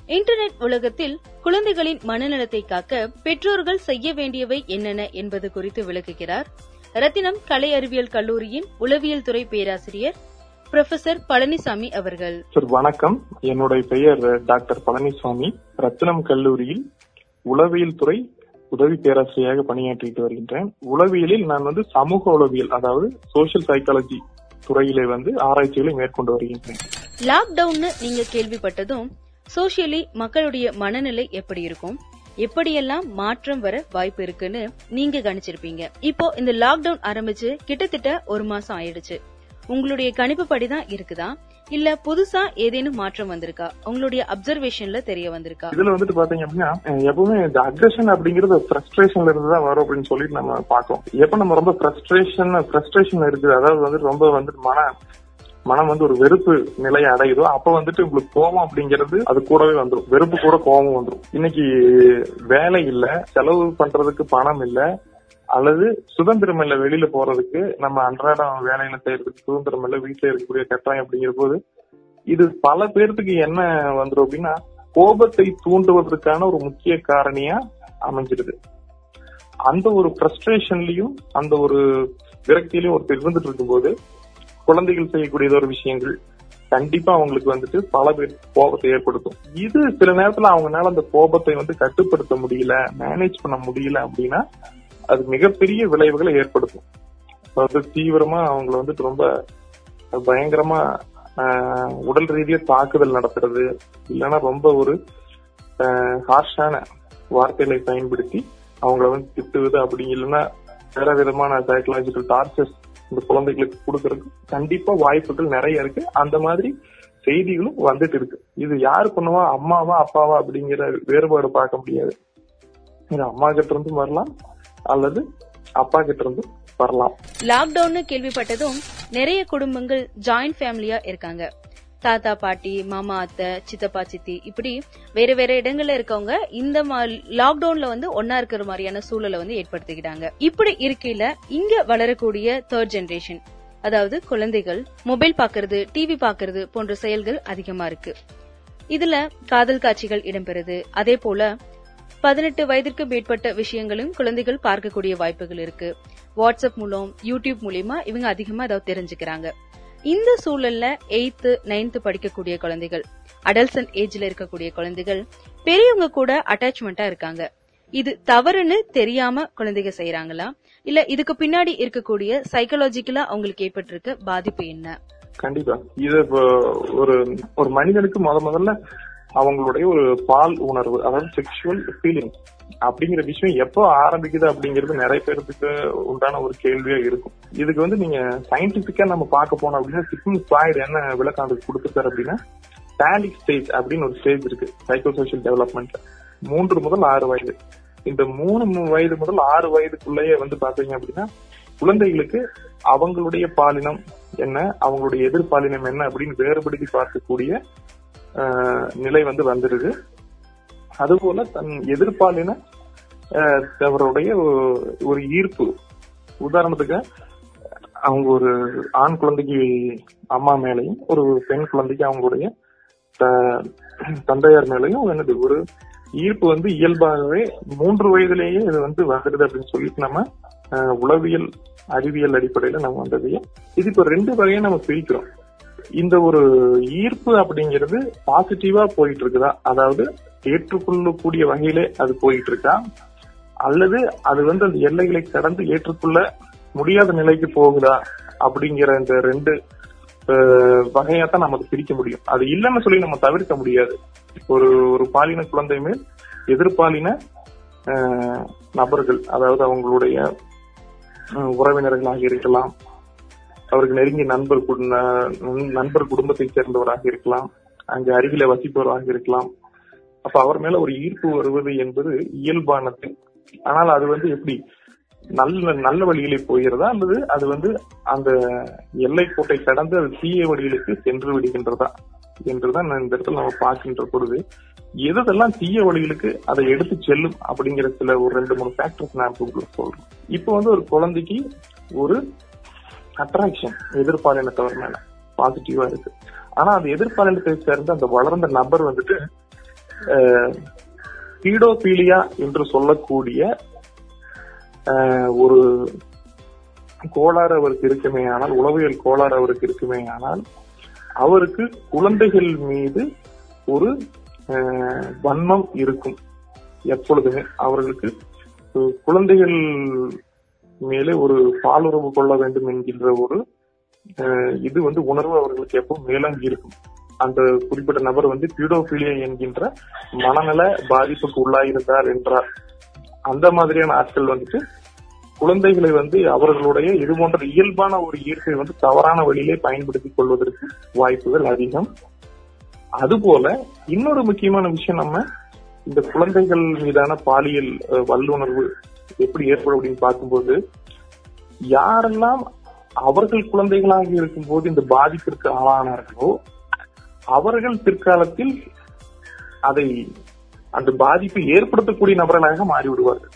இன்டர்நெட் உலகத்தில் குழந்தைகளின் மனநலத்தை காக்க பெற்றோர்கள் செய்ய வேண்டியவை என்னென்ன என்பது குறித்து விளக்குகிறார். ரத்தினம் கலை அறிவியல் கல்லூரியின் உளவியல் துறை பேராசிரியர் புரொஃபசர் பழனிசாமி அவர்கள். சார் வணக்கம். என்னுடைய பெயர் டாக்டர் பழனிசாமி. ரத்தினம் கல்லூரியில் உளவியல் துறை உதவி பேராசிரியராக பணியாற்றிட்டு வருகின்றேன். உளவியலில் நான் வந்து சமூக உளவியல் அதாவது சோசியல் சைக்காலஜி துறையிலே வந்து ஆராய்ச்சிகளை மேற்கொண்டு வருகின்றேன். லாக்டவுன்னு நீங்க கேள்விப்பட்டதும் சோசியலி மக்களுடைய மனநிலை எப்படி இருக்கும்? எப்படியெல்லாம் மாற்றம் வர வாய்ப்பு இருக்குன்னு நீங்க கணிச்சிருப்பீங்க. இப்போ இந்த லாக்டவுன் ஆரம்பிச்சு கிட்டத்தட்ட ஒரு மாசம் ஆயிடுச்சு. உங்களுடைய கணிப்பு படிதான் இருக்குதா? இல்ல புதுசா ஏதேனும் மாற்றம் வந்திருக்கா? உங்களுடைய அப்சர்வேஷன்ல தெரிய வந்திருக்கா? இதுல வந்துட்டு பாத்தீங்க அப்படின்னா எப்பவுமே இந்த அக்ரஷன் அப்படிங்கிறது ஃப்ரஸ்ட்ரேஷன்ல இருந்து தான் வரும் அப்படின்னு சொல்லிட்டு நம்ம பார்க்கோம் எப்ப நம்ம ரொம்ப ஃப்ரஸ்ட்ரேஷன் ஃப்ரஸ்ட்ரேஷன் இருக்குது? அதாவது வந்துட்டு ரொம்ப வந்துட்டு மன மனம் வந்து ஒரு வெறுப்பு நிலையை அடையுதோ அப்ப வந்துட்டு உங்களுக்கு கோபம் அப்படிங்கிறது அது கூடவே வந்துடும் வெறுப்பு கூட கோபம் வந்துடும் இன்னைக்கு வேலை இல்ல செலவு பண்றதுக்கு பணம் இல்ல அல்லது சுதந்திரம் இல்ல வெளியில போறதுக்கு நம்ம அன்றாடம் வேலையில செய்யறதுக்கு சுதந்திரம் இல்ல வீட்டுல இருக்கக்கூடிய கட்டாயம் அப்படிங்கிற போது இது பல பேர்த்துக்கு என்ன வந்துடும் அப்படின்னா கோபத்தை தூண்டுவதற்கான ஒரு முக்கிய காரணியா அமைஞ்சிருது. அந்த ஒரு ஃப்ரஸ்ட்ரேஷன்லயும் அந்த ஒரு விரக்தியிலையும் ஒருத்தர் இருந்துட்டு இருக்கும்போது குழந்தைகள் செய்யக்கூடிய ஒரு விஷயங்கள் கண்டிப்பா அவங்களுக்கு வந்துட்டு பல பேர் கோபத்தை ஏற்படுத்தும். இது சில நேரத்துல அவங்களால அந்த கோபத்தை வந்து கட்டுப்படுத்த முடியல மேனேஜ் பண்ண முடியல அப்படின்னா அது மிகப்பெரிய விளைவுகளை ஏற்படுத்தும். அதாவது தீவிரமா அவங்கள வந்துட்டு ரொம்ப பயங்கரமா உடல் ரீதியா தாக்குதல் நடத்துறது இல்லைன்னா ரொம்ப ஒரு ஹார்ஷான வார்த்தைகளை பயன்படுத்தி அவங்கள வந்து திட்டுவது அப்படி இல்லைன்னா வேற விதமான சைக்கலாஜிக்கல் டார்ச்சர்ஸ் இந்த குழந்தைகளுக்கு கொடுக்கறதுக்கு கண்டிப்பா வாய்ப்புகள் நிறைய இருக்கு. அந்த மாதிரி செய்திகளும் வந்துட்டு இருக்கு. இது யாரு பண்ணுவா? அம்மாவா அப்பாவா அப்படிங்கிற வேறுபாடு பார்க்க முடியாது. இது அம்மா கிட்ட இருந்தும் வரலாம். அல்லது அப்பா கிட்ட இருந்து வரலாம். லாக்டவுன் கேள்விப்பட்டதும் நிறைய குடும்பங்கள் ஜாயிண்ட் ஃபேமிலியா இருக்காங்க. தாத்தா பாட்டி மாமா அத்தை சித்தப்பா சித்தி இப்படி வேற வேற இடங்கள்ல இருக்கவங்க இந்த லாக்டவுன்ல வந்து ஒன்னா இருக்கிற மாதிரியான சூழலை வந்து ஏற்படுத்திக்கிட்டாங்க. இப்படி இருக்கையில இங்க வளரக்கூடிய தேர்ட் ஜெனரேஷன் அதாவது குழந்தைகள் மொபைல் பாக்குறது டிவி பாக்குறது போன்ற செயல்கள் அதிகமா இருக்கு. இதுல காதல் காட்சிகள் இடம்பெறுது. அதே போல பதினெட்டு வயதிற்கு மேற்பட்ட விஷயங்களும் குழந்தைகள் பார்க்கக்கூடிய வாய்ப்புகள் இருக்கு. வாட்ஸ்அப் மூலம் யூடியூப் மூலியமா இவங்க அதிகமா ஏதாவது தெரிஞ்சுக்கிறாங்க. இந்த சூழல்ல எயித்து நைன்த் படிக்கக்கூடிய குழந்தைகள் அடல்சன் ஏஜ்ல இருக்கக்கூடிய குழந்தைகள் பெரியவங்க கூட அட்டாச்மெண்டா இருக்காங்க. இது தவறுன்னு தெரியாம குழந்தைங்க செய்யறாங்களா இல்ல இதுக்கு பின்னாடி இருக்கக்கூடிய சைக்கலாஜிக்கலா அவங்களுக்கு ஏற்பட்டிருக்க பாதிப்பு என்ன? கண்டிப்பா. இது ஒரு ஒரு மனிதனுக்கு முத முதல்ல அவங்களுடைய ஒரு பால் உணர்வு அதாவது செக்ஷுவல் ஃபீலிங் அப்படிங்கிற விஷயம் எப்போ ஆரம்பிக்குது அப்படிங்கிறது நிறைய பேருக்கு உண்டான ஒரு கேள்வியா இருக்கும். இதுக்கு வந்து நீங்க சயின்டிபிக்கா நம்ம பார்க்க போனோம் அப்படின்னா சிக்மன் ஃபிராய்டு என்ன விளக்கம் அதுக்கு கொடுத்துருக்காரு அப்படின்னா பேலிக் ஸ்டேஜ் அப்படின்னு ஒரு ஸ்டேஜ் இருக்கு சைக்கோ சோசியல் டெவலப்மெண்ட்ல மூன்று முதல் ஆறு வயது. இந்த மூணு வயது முதல் ஆறு வயதுக்குள்ளேயே வந்து பாத்தீங்க அப்படின்னா குழந்தைகளுக்கு அவங்களுடைய பாலினம் என்ன அவங்களுடைய எதிர்பாலினம் என்ன அப்படின்னு வேறுபடுத்தி பார்க்கக்கூடிய நிலை வந்து வந்துருது அதுபோல தன் எதிர்பாலின அவருடைய ஒரு- ஈர்ப்பு. உதாரணத்துக்கு அவங்க ஒரு ஆண் குழந்தைக்கு அம்மா மேலையும் ஒரு பெண் குழந்தைக்கு அவங்களுடைய தந்தையார் மேலையும் என்னது ஒரு ஈர்ப்பு வந்து இயல்பாகவே மூன்று வயதிலேயே இது வந்து வந்துடுது அப்படின்னு சொல்லிட்டு நம்ம உளவியல் அறிவியல் அடிப்படையில நம்ம வந்ததையும் இது இப்ப ரெண்டு வகையை நம்ம பிரிக்கிறோம். இந்த ஒரு ஈர்ப்பு அப்படிங்கிறது பாசிட்டிவா போயிட்டு இருக்குதா அதாவது ஏற்றுக்கொள்ளக்கூடிய வகையிலே அது போயிட்டு இருக்கா அல்லது அது வந்து அந்த எல்லைகளை கடந்து ஏற்றுக்கொள்ள முடியாத நிலைக்கு போகுதா? அப்படிங்கிற இந்த ரெண்டு வகையா தான் நமக்கு பிரிக்க முடியும். அது இல்லைன்னு சொல்லி நம்ம தவிர்க்க முடியாது. ஒரு ஒரு பாலின குழந்தை மேல் எதிர்பாலின நபர்கள் அதாவது அவங்களுடைய உறவினர்களாக இருக்கலாம் அவருக்கு நெருங்கிய நண்பர் கு- ந- நண்பர் குடும்பத்தை சேர்ந்தவராக இருக்கலாம். அங்கு அருகில வசிப்பவராக இருக்கலாம். அப்ப அவர் மேல ஒரு ஈர்ப்பு வருவது என்பது இயல்பானது. ஆனால் அது வந்து எப்படி நல்ல நல்ல வழியிலே போகிறதா? அல்லது அது வந்து அந்த எல்லை கோட்டை கடந்து அது தீய வழிகளுக்கு சென்று விடுகின்றதா? என்றுதான் இந்த இடத்துல நம்ம பார்க்கின்ற பொழுது எதெல்லாம் தீய வழிகளுக்கு அதை எடுத்து செல்லும் அப்படிங்கிற சில ஒரு ரெண்டு மூணு ஃபேக்டர்ஸ் நான் உங்களுக்கு சொல்றேன். இப்போ வந்து ஒரு குழந்தைக்கு ஒரு அட்ராக்ஷன் எதிர்பாலினத்தவர் மேல பாசிட்டிவா இருக்கு. ஆனா அந்த எதிர்பாலினத்தை சேர்ந்த அந்த வளர்ந்த நபர் வந்துட்டு பீடோபீலியா என்று சொல்லக்கூடிய ஒரு கோளாறு அவருக்கு இருக்குமே ஆனால் உளவியல் கோளாறு அவருக்கு இருக்குமே ஆனால் அவருக்கு குழந்தைகள் மீது ஒரு வன்மம் இருக்கும். எப்பொழுதுமே அவர்களுக்கு குழந்தைகள் மேலே ஒரு பாலுறவு கொள்ள வேண்டும் என்கின்ற ஒரு அஹ், இது வந்து உணர்வு அவர்களுக்கு எப்போ மேலங்கி இருக்கும். அந்த குறிப்பிட்ட நபர் வந்து பீடோபிலியா என்கின்ற மனநல பாதிப்புக்கு உள்ளாயிருந்தார் என்றார். அந்த மாதிரியான ஆட்கள் வந்துட்டு குழந்தைகளை வந்து அவர்களுடைய இது போன்ற இயல்பான ஒரு இயற்கை வந்து தவறான வழியிலே பயன்படுத்திக் கொள்வதற்கு வாய்ப்புகள் அதிகம். அதுபோல இன்னொரு முக்கியமான விஷயம் நம்ம இந்த குழந்தைகள் மீதான பாலியல் அஹ், வல்லுணர்வு எப்படி ஏற்படும் அப்படின்னு பார்க்கும்போது யாரெல்லாம் அவர்கள் குழந்தைகளாக இருக்கும்போது இந்த பாதிப்பிற்கு ஆளானார்களோ அவர்கள் பிற்காலத்தில் அதை அந்த பாதிப்பை ஏற்படுத்தக்கூடிய நபர்களாக மாறிவிடுவார்கள்.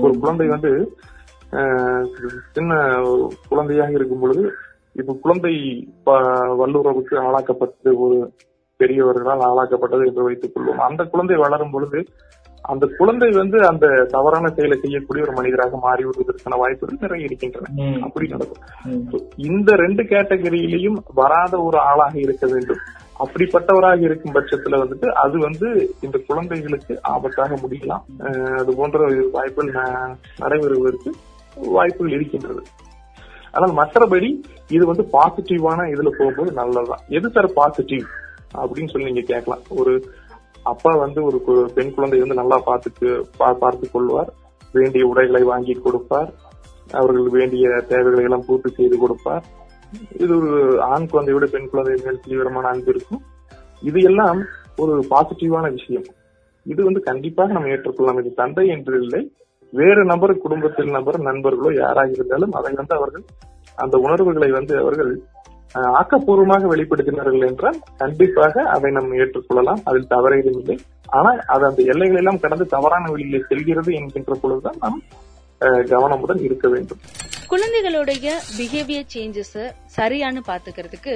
ஒரு குழந்தை வந்து சின்ன குழந்தையாக இருக்கும் பொழுது இப்ப குழந்தை வல்லுறவுக்கு ஆளாக்கப்பட்டு ஒரு பெரியவர்களால் ஆளாக்கப்பட்டது என்று வைத்துக் கொள்வோம் அந்த குழந்தை வளரும் பொழுது அந்த குழந்தை வந்து அந்த தவறான செயலை செய்யக்கூடிய ஒரு மனிதராக மாறிவிடுவதற்கான வாய்ப்புகள் நிறைய இருக்கின்றன. அப்படி நடக்கும். இந்த ரெண்டு கேட்டகரியிலையும் வராத ஒரு ஆளாக இருக்க வேண்டும். அப்படிப்பட்டவராக இருக்கும் பட்சத்துல வந்துட்டு அது வந்து இந்த குழந்தைகளுக்கு ஆபத்தாக முடியலாம். அது போன்ற வாய்ப்புகள் நடைபெறுவதற்கு வாய்ப்புகள் இருக்கின்றது. ஆனால் மற்றபடி இது வந்து பாசிட்டிவான இதுல போகும்போது நல்லதுதான். எது சார் பாசிட்டிவ் அப்படின்னு சொல்லி நீங்க கேட்கலாம். ஒரு அப்பா வந்து ஒரு கு- பெண் குழந்தை வந்து நல்லா பார்த்துட்டு பா- கொள்வார். வேண்டிய உடைகளை வாங்கி கொடுப்பார். அவர்கள் வேண்டிய தேவைகளை எல்லாம் பூர்த்தி செய்து கொடுப்பார். இது ஒரு ஆண் குழந்தையோட பெண் குழந்தை மேல் தீவிரமான அன்பு இருக்கும். இது எல்லாம் ஒரு பாசிட்டிவான விஷயம். இது வந்து கண்டிப்பாக நம்ம ஏற்றுக்கொள்ளலாம். இது தந்தை என்று இல்லை. வேறு நபர் குடும்பத்தில் நபர் நண்பர்களோ யாராக இருந்தாலும் அதை வந்து அவர்கள் அந்த உணர்வுகளை வந்து அவர்கள் ஆக்கப்பூர்வமாக வெளிப்படுத்தினார்கள் என்றால் கண்டிப்பாக அதை நம்ம ஏற்றுக்கொள்ளலாம். அதில் தவறு இல்லை. ஆனால் அது அந்த எல்லைகள் எல்லாம் கடந்து தவறான வழியிலே செல்கிறது என்கின்ற பொழுதுதான் நாம் கவனமுடன் இருக்க வேண்டும். குழந்தைகளுடைய பிஹேவியர் சேஞ்சஸ் சரியானு பாத்துக்கிறதுக்கு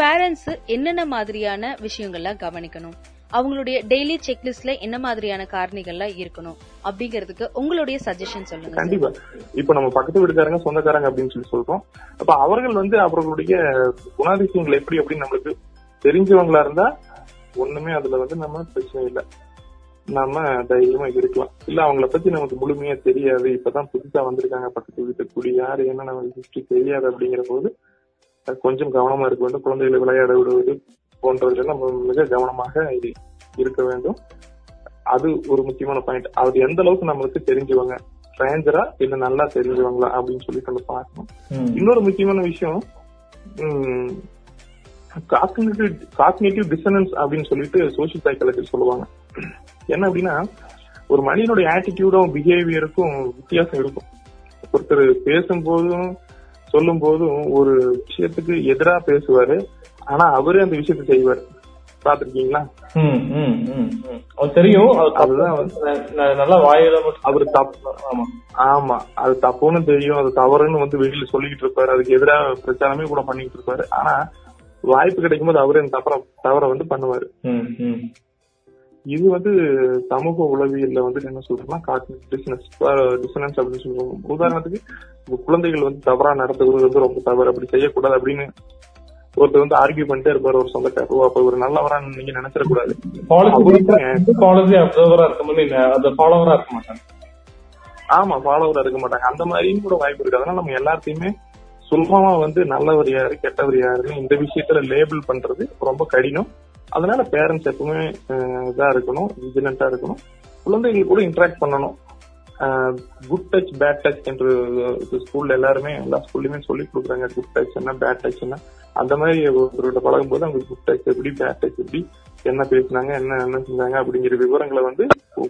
பேரண்ட்ஸ் என்னென்ன மாதிரியான விஷயங்கள்லாம் கவனிக்கணும்? அவங்களுடைய டெய்லி செக்லிஸ்ட்ல என்ன மாதிரியான காரணிகள்லாம் இருக்கணும் அப்படிங்கறதுக்கு உங்களுடைய சஜஷன் சொல்லுங்க கண்டிப்பா. இப்ப நம்ம பக்கத்து வீட்டுக்காரங்க சொந்தக்காரங்க அப்படின்னு சொல்லி சொல்றோம். அப்ப அவர்கள் வந்து அவர்களுடைய குணாதிசயங்கள் எப்படி அப்படின்னு நம்மளுக்கு தெரிஞ்சவங்களா இருந்தா ஒண்ணுமே அதுல வந்து நம்ம பிரச்சனை இல்லை. நாம தைரியமா இருக்கலாம். இல்ல அவங்கள பத்தி நமக்கு முழுமையா தெரியாது. இப்பதான் புதுசா வந்திருக்காங்க பக்கத்து வீட்டுக்கு கூடி யாரு என்ன நமக்கு ஹிஸ்டரி தெரியாது அப்படிங்கிற போது கொஞ்சம் கவனமா இருக்க வேண்டும். குழந்தைகளை விளையாட விடுவது போன்றவர்கள் நம்ம மிக கவனமாக இரு- இருக்க வேண்டும். அது ஒரு முக்கியமான பாயிண்ட் அது எந்த அளவுக்கு நம்மளுக்கு தெரிஞ்சவங்க? ஸ்ட்ரேஞ்சரா இல்ல நல்லா தெரிஞ்சவங்களா? அப்படின்னு சொல்லி நம்ம பார்க்கணும். இன்னொரு முக்கியமான விஷயம் காக்னேட்டிவ் டிசனன்ஸ் அப்படின்னு சொல்லிட்டு சோசியல் சைக்காலஜி சொல்லுவாங்க. என்ன அப்படின்னா ஒரு மனிதனுடைய ஆட்டிடியூடும் பிஹேவியருக்கும் வித்தியாசம் இருக்கும். ஒருத்தர் பேசும்போதும் சொல்லும் போதும் ஒரு விஷயத்துக்கு எதிரா பேசுவாரு. ஆனா அவரே அந்த விஷயத்தை செய்வார். பாத்திருக்கீங்களா தெரியும். அதுதான் நல்லா வாயில அவரு தப்பு ஆமா. அது தப்புன்னு தெரியும். அது தவறுன்னு வந்து வெளியில சொல்லிக்கிட்டு இருப்பாரு. அதுக்கு எதிராக பிரச்சாரமே கூட பண்ணிட்டு இருப்பாரு. ஆனா வாய்ப்பு கிடைக்கும் போது அவரே அந்த தவற தவற வந்து பண்ணுவாரு. இது வந்து சமூக உளவியல்ல வந்து என்ன சொல்றோம்னா காக்னிட்டிவ் டிசனன்ஸ் டிசனன்ஸ் அப்படின்னு சொல்லுவோம் உதாரணத்துக்கு குழந்தைகள் வந்து தவறா நடத்துவது வந்து ரொம்ப தவறு. அப்படி செய்யக்கூடாது அப்படின்னு ஒருத்தர் வந்து ஆர்கியூ பண்ணிட்டே இருப்பாரு ஒரு சொந்தக்காரர். ஓ, அப்ப ஒரு நல்லவரா நீங்க நினைச்சிடக்கூடாது. பாலிசி பாலிசி அப்சர்வரா இருக்க முடியும் அந்த ஃபாலோவரா இருக்க மாட்டாங்க. ஆமா ஃபாலோவர் இருக்க மாட்டாங்க. அந்த மாதிரியும் கூட வாய்ப்பு இருக்கு. அதனால நம்ம எல்லாத்தையுமே சுலபமா வந்து நல்லவர் யாரு கெட்டவர் யாருன்னு இந்த விஷயத்துல லேபிள் பண்றது ரொம்ப கடினம். அதனால பேரண்ட்ஸ் எப்பவுமே இதா இருக்கணும் விஜிலண்டா இருக்கணும். குழந்தைகள் கூட இன்டராக்ட் பண்ணணும். குட் டச் பேட் டச் என்று ஸ்கூல்ல எல்லாருமே எல்லா ஸ்கூல்லயுமே சொல்லி கொடுக்குறாங்க. குட் டச் என்ன பேட் டச் என்ன. அந்த மாதிரி ஒருத்தரோட பழகும் போது அவங்களுக்கு குட் டச் எப்படி பேட் டச் எப்படி என்ன பேசினாங்க என்ன என்ன செஞ்சாங்க அப்படிங்கிற விவரங்களை வந்து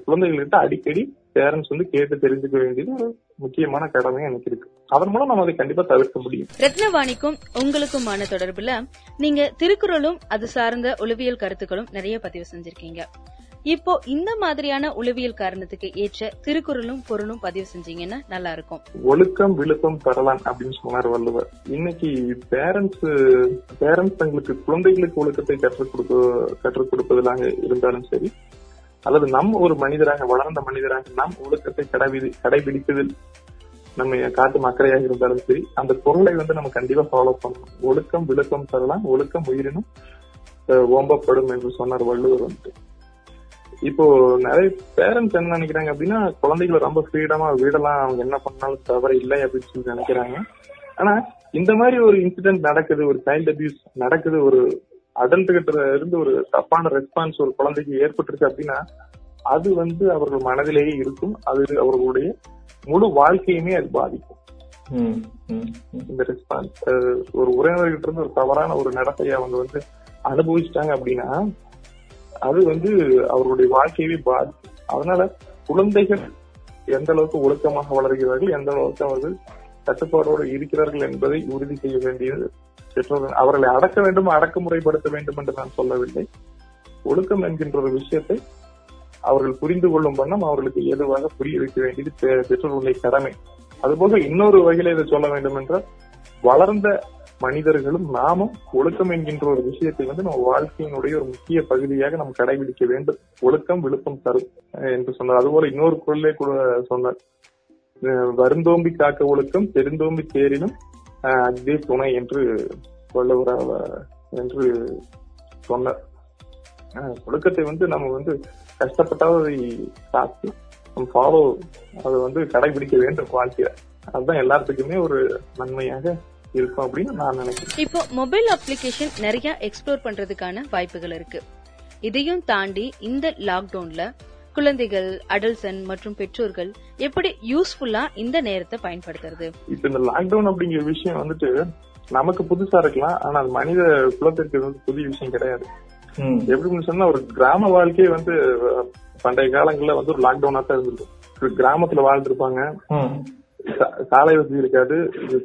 குழந்தைகள்கிட்ட அடிக்கடி பேரண்ட்ஸ் வந்து கேட்டு தெரிஞ்சுக்க வேண்டியது ஒரு முக்கியமான கடமை எனக்கு இருக்கு. அதன் மூலம் நம்ம அதை கண்டிப்பா தவிர்க்க முடியும். ரத்னவாணிக்கும் உங்களுக்குமான தொடர்புல நீங்க திருக்குறளும் அது சார்ந்த உளவியல் கருத்துக்களும் நிறைய பதிவு செஞ்சிருக்கீங்க. இப்போ இந்த மாதிரியான உளவியல் காரணத்துக்கு ஏற்ற திருக்குறளும் பொருளும் பதிவு செஞ்சீங்கன்னா நல்லா இருக்கும் ஒழுக்கம் விழுப்பம் பெறலாம் அப்படின்னு சொன்னார் வள்ளுவர். இன்னைக்கு பேரண்ட்ஸ் பேரண்ட்ஸ் தங்களுக்கு குழந்தைகளுக்கு ஒழுக்கத்தை கற்றுக் கொடுக்க கற்றுக் கொடுப்பதாக இருந்தாலும் சரி அல்லது நம் ஒரு மனிதராக வளர்ந்த மனிதராக நாம் ஒழுக்கத்தை கடைபிடி கடைபிடிப்பதில் நம்ம காட்டு மக்களையாக இருந்தாலும் சரி அந்த பொருளை வந்து நம்ம கண்டிப்பா ஃபாலோ பண்ணணும். ஒழுக்கம் விழுக்கம் தரலாம் ஒழுக்கம் உயிரினும் ஓம்பப்படும் என்று சொன்னார் வள்ளுவர் வந்துட்டு இப்போ நிறைய பேரண்ட்ஸ் என்ன நினைக்கிறாங்க அப்படின்னா குழந்தைகளை ரொம்ப ஃப்ரீடமா விடலாம். அவங்க என்ன பண்ணாலும் தவறு இல்லை அப்படின்னு சொல்லி நினைக்கிறாங்க. ஆனா இந்த மாதிரி ஒரு இன்சிடென்ட் நடக்குது ஒரு சைல்டு அபியூஸ் நடக்குது ஒரு அடல்ட் கிட்ட இருந்து ஒரு தப்பான ரெஸ்பான்ஸ் ஒரு குழந்தைக்கு ஏற்பட்டிருக்கு அப்படின்னா அது வந்து அவர்கள் மனதிலேயே இருக்கும். அது அவர்களுடைய முழு வாழ்க்கையுமே அது பாதிக்கும். இந்த ரெஸ்பான்ஸ் ஒரு உறவினர்கிட்ட இருந்து ஒரு தவறான ஒரு நடத்தையை அவங்க வந்து அனுபவிச்சிட்டாங்க அப்படின்னா அது வந்து அவருடைய வாழ்க்கையவே பாதிக்கும் அதனால குழந்தைகள் எந்த அளவுக்கு ஒழுக்கமாக வளர்கிறார்கள் எந்த அளவுக்கு அவர்கள் கட்டுப்பாடோடு இருக்கிறார்கள் என்பதை உறுதி செய்ய வேண்டியது பெற்றோர்கள். அவர்களை அடக்க வேண்டும் அடக்குமுறைப்படுத்த வேண்டும் என்று நான் சொல்லவில்லை. ஒழுக்கம் என்கின்ற ஒரு விஷயத்தை அவர்கள் புரிந்து கொள்ளும் வண்ணம் அவர்களுக்கு ஏதுவாக புரிய வைக்க வேண்டியது பெ- பெற்றோர்களுடைய கடமை. அதுபோக இன்னொரு வகையில இதை சொல்ல வேண்டும் என்றால் வளர்ந்த மனிதர்களும் நாமும் ஒழுக்கம் என்கின்ற ஒரு விஷயத்தை வந்து நம்ம வாழ்க்கையினுடைய ஒரு முக்கிய பகுதியாக நாம் கடைபிடிக்க வேண்டும். ஒழுக்கம் விழுப்பம் தரும் என்று சொன்னார். அதுபோல இன்னொரு குரலே கூட சொன்னார். வருந்தோம்பி காக்க ஒழுக்கம் பெருந்தோம்பி தேரினும் அஹ் துணை என்று வள்ளுவர் என்று சொன்னார். ஒழுக்கத்தை வந்து நம்ம வந்து கஷ்டப்பட்டாவது அதை சாப்பிட்டு நம்ம ஃபாலோ அதை வந்து கடைபிடிக்க வேண்டும் வாழ்க்கையில. அதுதான் எல்லாத்துக்குமே ஒரு நன்மையாக இருக்கும் அப்படின்னு நான் நினைக்கிறேன். இப்போ மொபைல் அப்ளிகேஷன் நிறைய எக்ஸ்ப்ளோர் பண்றதுக்கான வாய்ப்புகள் இருக்கு. இதையும் தாண்டி இந்த லாக்டவுன்ல குழந்தைகள் அடல்சன் மற்றும் பெற்றோர்கள் எப்படி யூஸ்ஃபுல்லா இந்த நேரத்தை பயன்படுத்துறது? இப்ப இந்த லாக்டவுன் அப்படிங்கிற விஷயம் வந்துட்டு நமக்கு புதுசா இருக்கலாம். ஆனா அது மனித குலத்திற்கு வந்து புதிய விஷயம் கிடையாது. ம். எப்படின்னு சொன்னா ஒரு கிராம வாழ்க்கையே வந்து பண்டைய காலங்கள்ல வந்து ஒரு லாக்டவுனா தான் இருந்திருக்கும் கிராமத்துல வாழ்ந்திருப்பாங்க. சாலை வசதி இருக்காது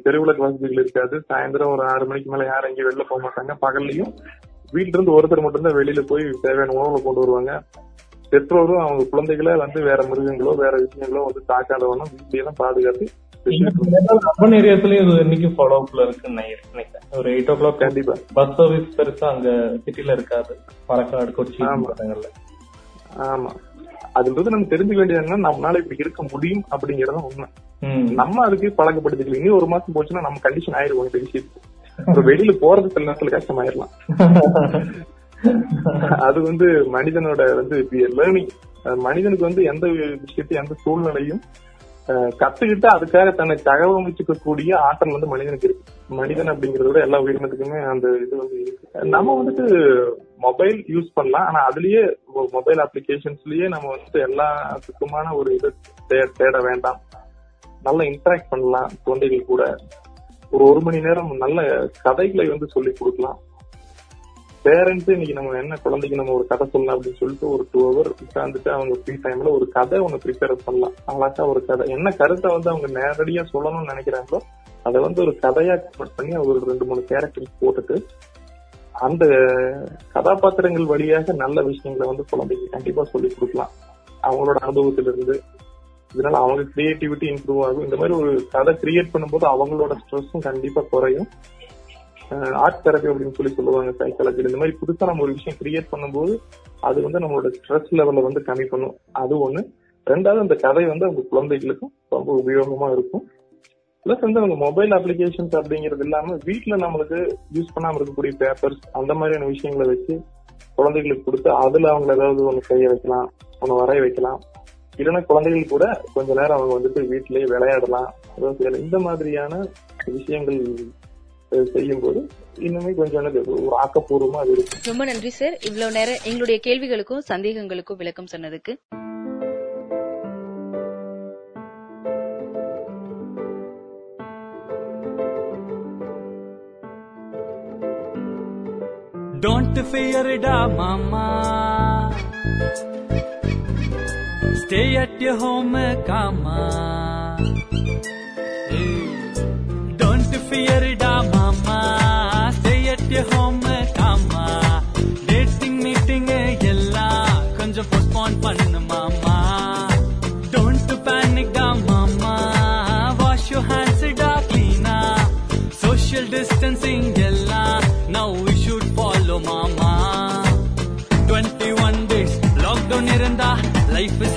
தெருவிளக்கு வசதிகள் இருக்காது. சாயந்தரம் ஒரு ஆறு மணிக்கு மேல யாரும் எங்கேயும் வெளில போக மாட்டாங்க. பகல்லையும் வீட்டுல இருந்து ஒருத்தர் மட்டும்தான் வெளியில போய் தேவையான உணவுகளை கொண்டு வருவாங்க. பெற்றோரும் அவங்க குழந்தைகளை வந்து வேற மிருகங்களோ வேற விஷயங்களோ வந்து தாக்காதவனும் வீட்லயே தான் பாதுகாத்து அர்பன் ஏரியாஸ்லயும் இது இன்னைக்கு ஃபாலோ அப்ல இருக்குன்னு நான் நினைக்கிறேன். ஒரு எயிட் ஓ கிளாக் கண்டிப்பா. பஸ் சர்வீஸ் பெருசா அங்க சிட்டில இருக்காது. பறக்காடு கொச்சி ஆமா. ஆமா. அதுன்றது நம்ம தெரிஞ்சுக்க வேண்டியது என்னன்னா நம்மளால இப்படி இருக்க முடியும் அப்படிங்கறது உண்மை. நம்ம அதுக்கு பழக்கப்படுத்திக்கலாம். இனி ஒரு மாசம் போச்சுன்னா நம்ம கண்டிஷன் ஆயிருவோம் இந்த விஷயத்துக்கு. வெளியில போறது சில நேரத்துல கஷ்டமாயிரலாம். அது வந்து மனிதனோட வந்து லேர்னிங் மனிதனுக்கு வந்து எந்த விஷயத்தையும் எந்த சூழ்நிலையும் கத்துக்கிட்டு அதுக்காக தன்னை தகவமைச்சுக்க கூடிய ஆற்றல் வந்து மனிதனுக்கு இருக்கு. மனிதன் அப்படிங்கறத விட எல்லா உயிரினத்துக்குமே அந்த இது வந்து இருக்கு. நம்ம வந்துட்டு மொபைல் யூஸ் பண்ணலாம். ஆனா அதுலயே மொபைல் அப்ளிகேஷன்ஸ்லயே நம்ம வந்துட்டு எல்லாத்துக்குமான ஒரு இது தே- தேட வேண்டாம். நல்லா இன்டராக்ட் பண்ணலாம் குழந்தைகள் கூட. ஒரு ஒரு மணி நேரம் நல்ல கதைகளை வந்து சொல்லி கொடுக்கலாம். பேரண்ட்ஸ் இன்னைக்கு நம்ம என்ன குழந்தைக்கு நம்ம ஒரு கதை சொல்லலாம் அப்படின்னு சொல்லிட்டு ஒரு டூ ஹவர் உட்காந்துட்டு அவங்க ஃப்ரீ டைம்ல ஒரு கதை ஒன்று ப்ரிப்பேர் பண்ணலாம். அழகா ஒரு கதை. என்ன கருத்தை வந்து அவங்க நேரடியா சொல்லணும்னு நினைக்கிறாங்களோ அதை வந்து ஒரு கதையா கன்வெர்ட் பண்ணி ஒரு ரெண்டு மூணு கேரக்டர் போட்டுட்டு அந்த கதாபாத்திரங்கள் வழியாக நல்ல விஷயங்களை வந்து குழந்தைக்கு கண்டிப்பா சொல்லி கொடுக்கலாம். அவங்களோட அனுபவத்திலிருந்து. இதனால அவங்க கிரியேட்டிவிட்டி இம்ப்ரூவ் ஆகும். இந்த மாதிரி ஒரு கதை கிரியேட் பண்ணும்போது அவங்களோட ஸ்ட்ரெஸ்ஸும் கண்டிப்பா குறையும். ஆர்ட் தெரப்பி அப்படின்னு சொல்லி சொல்லுவாங்க சைக்காலஜி இந்த மாதிரி புதுசா நம்ம ஒரு விஷயம் கிரியேட் பண்ணும்போது அது வந்து நம்மளோட ஸ்ட்ரெஸ் லெவலை வந்து கம்மி பண்ணும். அது ஒண்ணு. ரெண்டாவது அந்த கதை வந்து அவங்க குழந்தைகளுக்கும் ரொம்ப உபயோகமா இருக்கும். பிளஸ் வந்து அவங்க மொபைல் அப்ளிகேஷன்ஸ் அப்படிங்கிறது இல்லாம வீட்டுல நம்மளுக்கு யூஸ் பண்ணாம இருக்கக்கூடிய பேப்பர்ஸ் அந்த மாதிரியான விஷயங்களை வச்சு குழந்தைகளுக்கு கொடுத்து அதுல அவங்க ஏதாவது ஒண்ணு செய்ய வைக்கலாம் ஒண்ணு வரைய வைக்கலாம். இல்லைன்னா குழந்தைகள் கூட கொஞ்ச நேரம் அவங்க வந்துட்டு வீட்டிலேயே விளையாடலாம் அதாவது இந்த மாதிரியான விஷயங்கள் அஹ், செய்யும்போது இன்னுமே கொஞ்சம் ஒரு ஆக்கப்பூர்வமா அது இருக்கும் ரொம்ப நன்றி சார் இவ்வளவு நேரம் எங்களுடைய கேள்விகளுக்கும் சந்தேகங்களுக்கும் விளக்கம் சொன்னதுக்கு Don't fear da mama. Stay at your home, kama. Hey. Distancing எல்லாம் now we should follow mama 21 days lockdown இருந்தா life is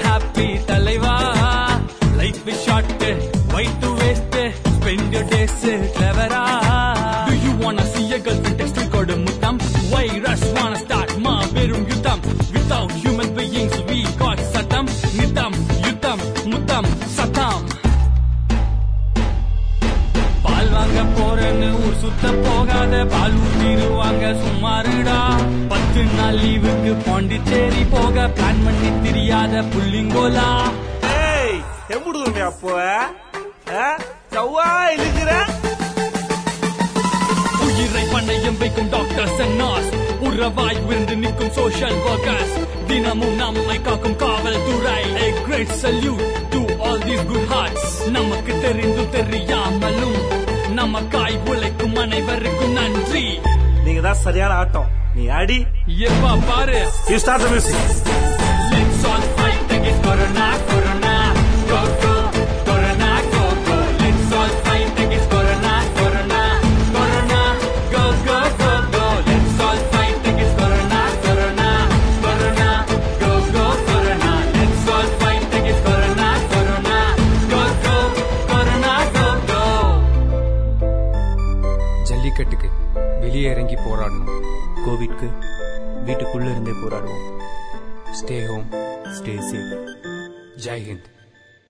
பாரு யூ